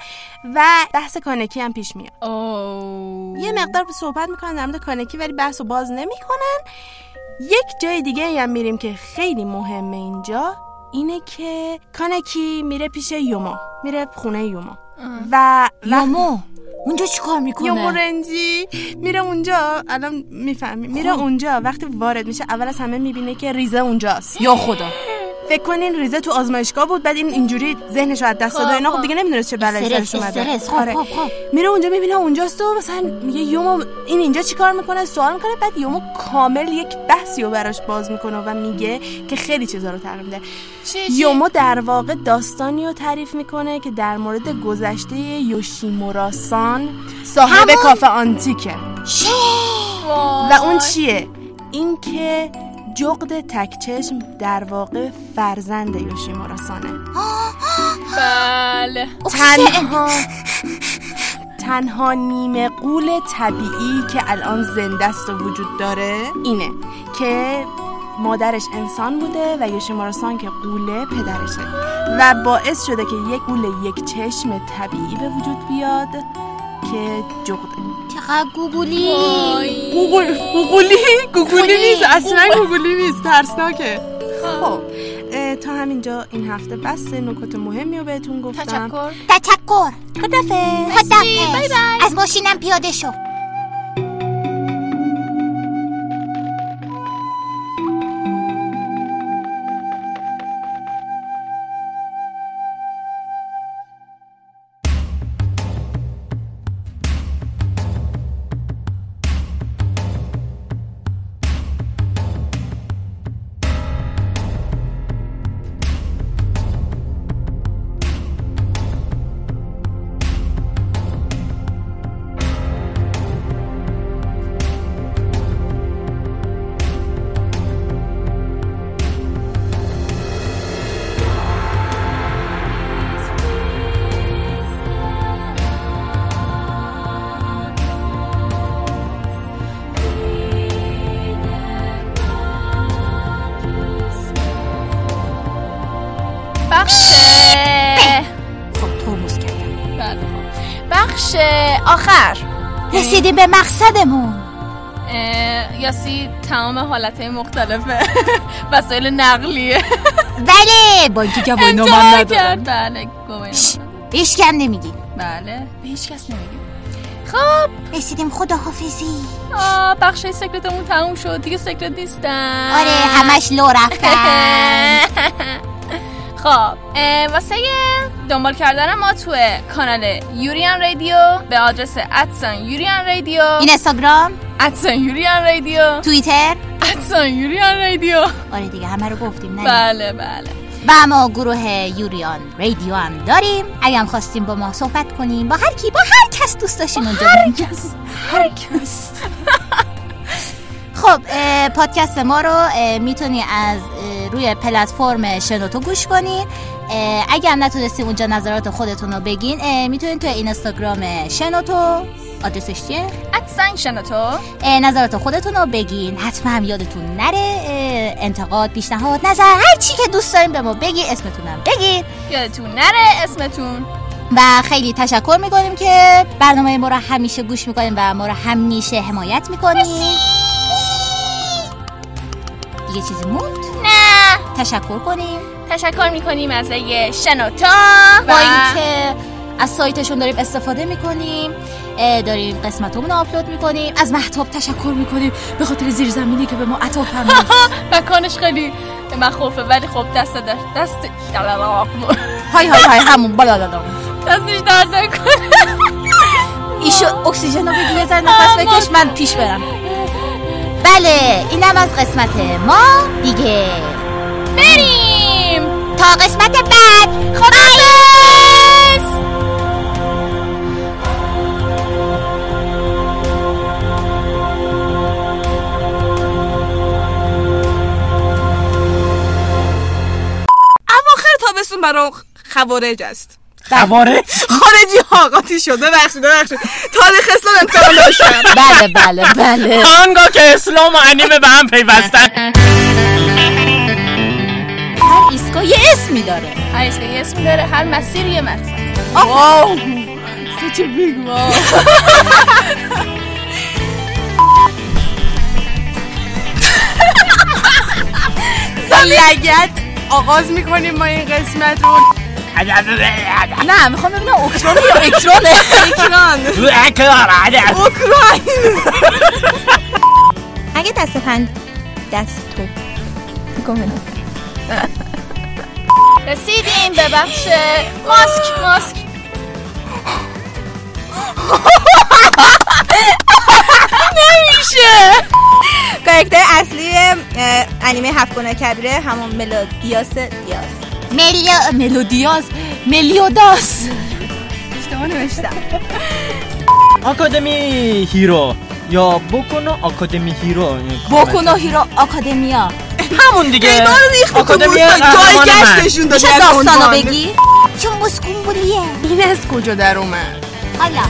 و بحث کانکی هم پیش میاد. یه مقدار صحبت می‌کنن در مورد کانکی ولی بحث رو باز نمی‌کنن. یک جای دیگه هم میریم که خیلی مهمه اینجا اینه که کانکی میره پیش یوما میره خونه یوما و یامو اونجا چی کار یومو می‌کنه رنجی میره اونجا الان می‌فهمی. میره اونجا وقتی وارد میشه اول از همه می‌بینه که ریزه اونجاست. یا خدا. فکر کنین ریزه تو آزمایشگاه بود بعد این اینجوری ذهنش از دست داد و اینا خب دیگه نمی‌دونست چه بلایی سرش اومده. خب، آره. خب، خب. میره اونجا می‌بینه اونجاست و مثلا میگه یومو این اینجا چیکار می‌کنه؟ سوال می‌کنه بعد یومو کامل یک بحثی رو براش باز می‌کنه و میگه که خیلی چیزا رو تغییر میده یومو در واقع داستانی رو تعریف می‌کنه که در مورد گذشته یوشیموراسان صاحب همون- کافه آنتیکه. و اون چیه؟ این که جغد تکچشم در واقع فرزند یوشیموراسانه. بله. تنها تنها نیمه قول طبیعی که الان زنده است و وجود داره اینه که مادرش انسان بوده و یوشیماراسان که ghoul ه پدرشه و باعث شده که یک ghoul یک چشم طبیعی به وجود بیاد که جغده. چقدر گوگولی؟ گوگولی گوگولی گوگولی. نیست اصلا گوگولی نیست ترسناکه. خب. اه، تا همینجا این هفته بس نکات مهمی رو بهتون گفتم. تشکر. تشکر. خدافظ. خدافظ. bye bye. از ماشینم پیاده شو. آخر. رسیدیم به مقصدمون. یاسی تمام حالت مختلف وسایل نقلیه. بله با اینکه گواهی امتحان من ندارم کرد بله. هیچ کم نمیگی. بله به هیچ کس نمیگیم. خب رسیدیم خداحافظی. آه بخش سکرتمون تموم شد. دیگه سکرت نیستن. آره همش لو رفتن. خب واسه دنبال کردن ما تو کانال یوریان رادیو به آدرس ادسان یوریان رادیو. این اینستاگرام. ادسان یوریان رادیو. توییتر. ادسان یوریان رادیو. آره دیگه همه رو گفتیم نه؟ بله بله. و ما گروه یوریان رادیو هم داریم. اگه هم خواستیم با ما صحبت کنیم با هر کی با هر کس دوست داشتین اونجا هر کس هر کس. خب پادکست ما رو می‌تونی از روی پلتفرم شنوتو گوش کنین اگه هم نتونستین اونجا نظرات خودتون رو بگین می‌تونین توی اینستاگرام شنوتو. آدرسش چیه؟ ادسان شنوتو. نظرات خودتون رو بگین. حتما هم یادتون نره. انتقاد پیشنهاد نظر هر چی که دوست دارین به ما بگی اسمتونم بگین. یادتون نره اسمتون. و خیلی تشکر می‌کنیم که برنامه ما رو همیشه گوش می‌کنیم و ما رو همیشه حمایت می‌کنیم دیگه چیزی موند؟ نه. تشکر کنیم. تشکر می‌کنیم از یه شنوتو با اینکه از سایتشون داریم استفاده می‌کنیم داریم قسمتمون رو آپلود می‌کنیم. از محتاب تشکر می‌کنیم به خاطر زیرزمینی که به ما عطا فرمود. مکانش خیلی مخوفه ولی خب دست در دست های های های همون بالا بالا دستش درد نکنه. ایشو اکسیژن رو بگی بزن نفس بکش من پیش برم. بله اینم از قسمت ما. دیگه. بریم. تا قسمت بعد. خدافظ اواخر تابستون برای خوارج است. خواره خارجی ها قاطی شد. ببخشید ببخشید. تاریخ اسلام امتحان داشتم. بله بله بله. آنگاه که اسلام و انیمه به هم پیوستن. ایستگاه یه اسمی داره هر ایستگاه یه اسمی داره هر مسیر یه مقصد. واو. چه بیگ واو. لگت آغاز می‌کنیم ما این قسمت رو نه می‌خوام ببینم اوکران یا اکرانه. اکران. اوکراین. اگه دست پند دست تو. گم رسیدیم به بخش ماسک ماسک. نمیشه. کاراکتر اصلی انیمه هفت گناه کبیره همون ملودیاس دیاس ملیا ملودیاس ملیوداس. اشتباه نوشتم. آکادمی هیرو. یا بوکونو آکادمی هیرو بوکونو هیرو آکادمیا همون دیگه اینا رو ریخت تو آکادمی بوستان قهرمان جای. گشتشون داده میشه داستانو. بگی؟ چون بسکون بولیه این از کجا در اومد حالا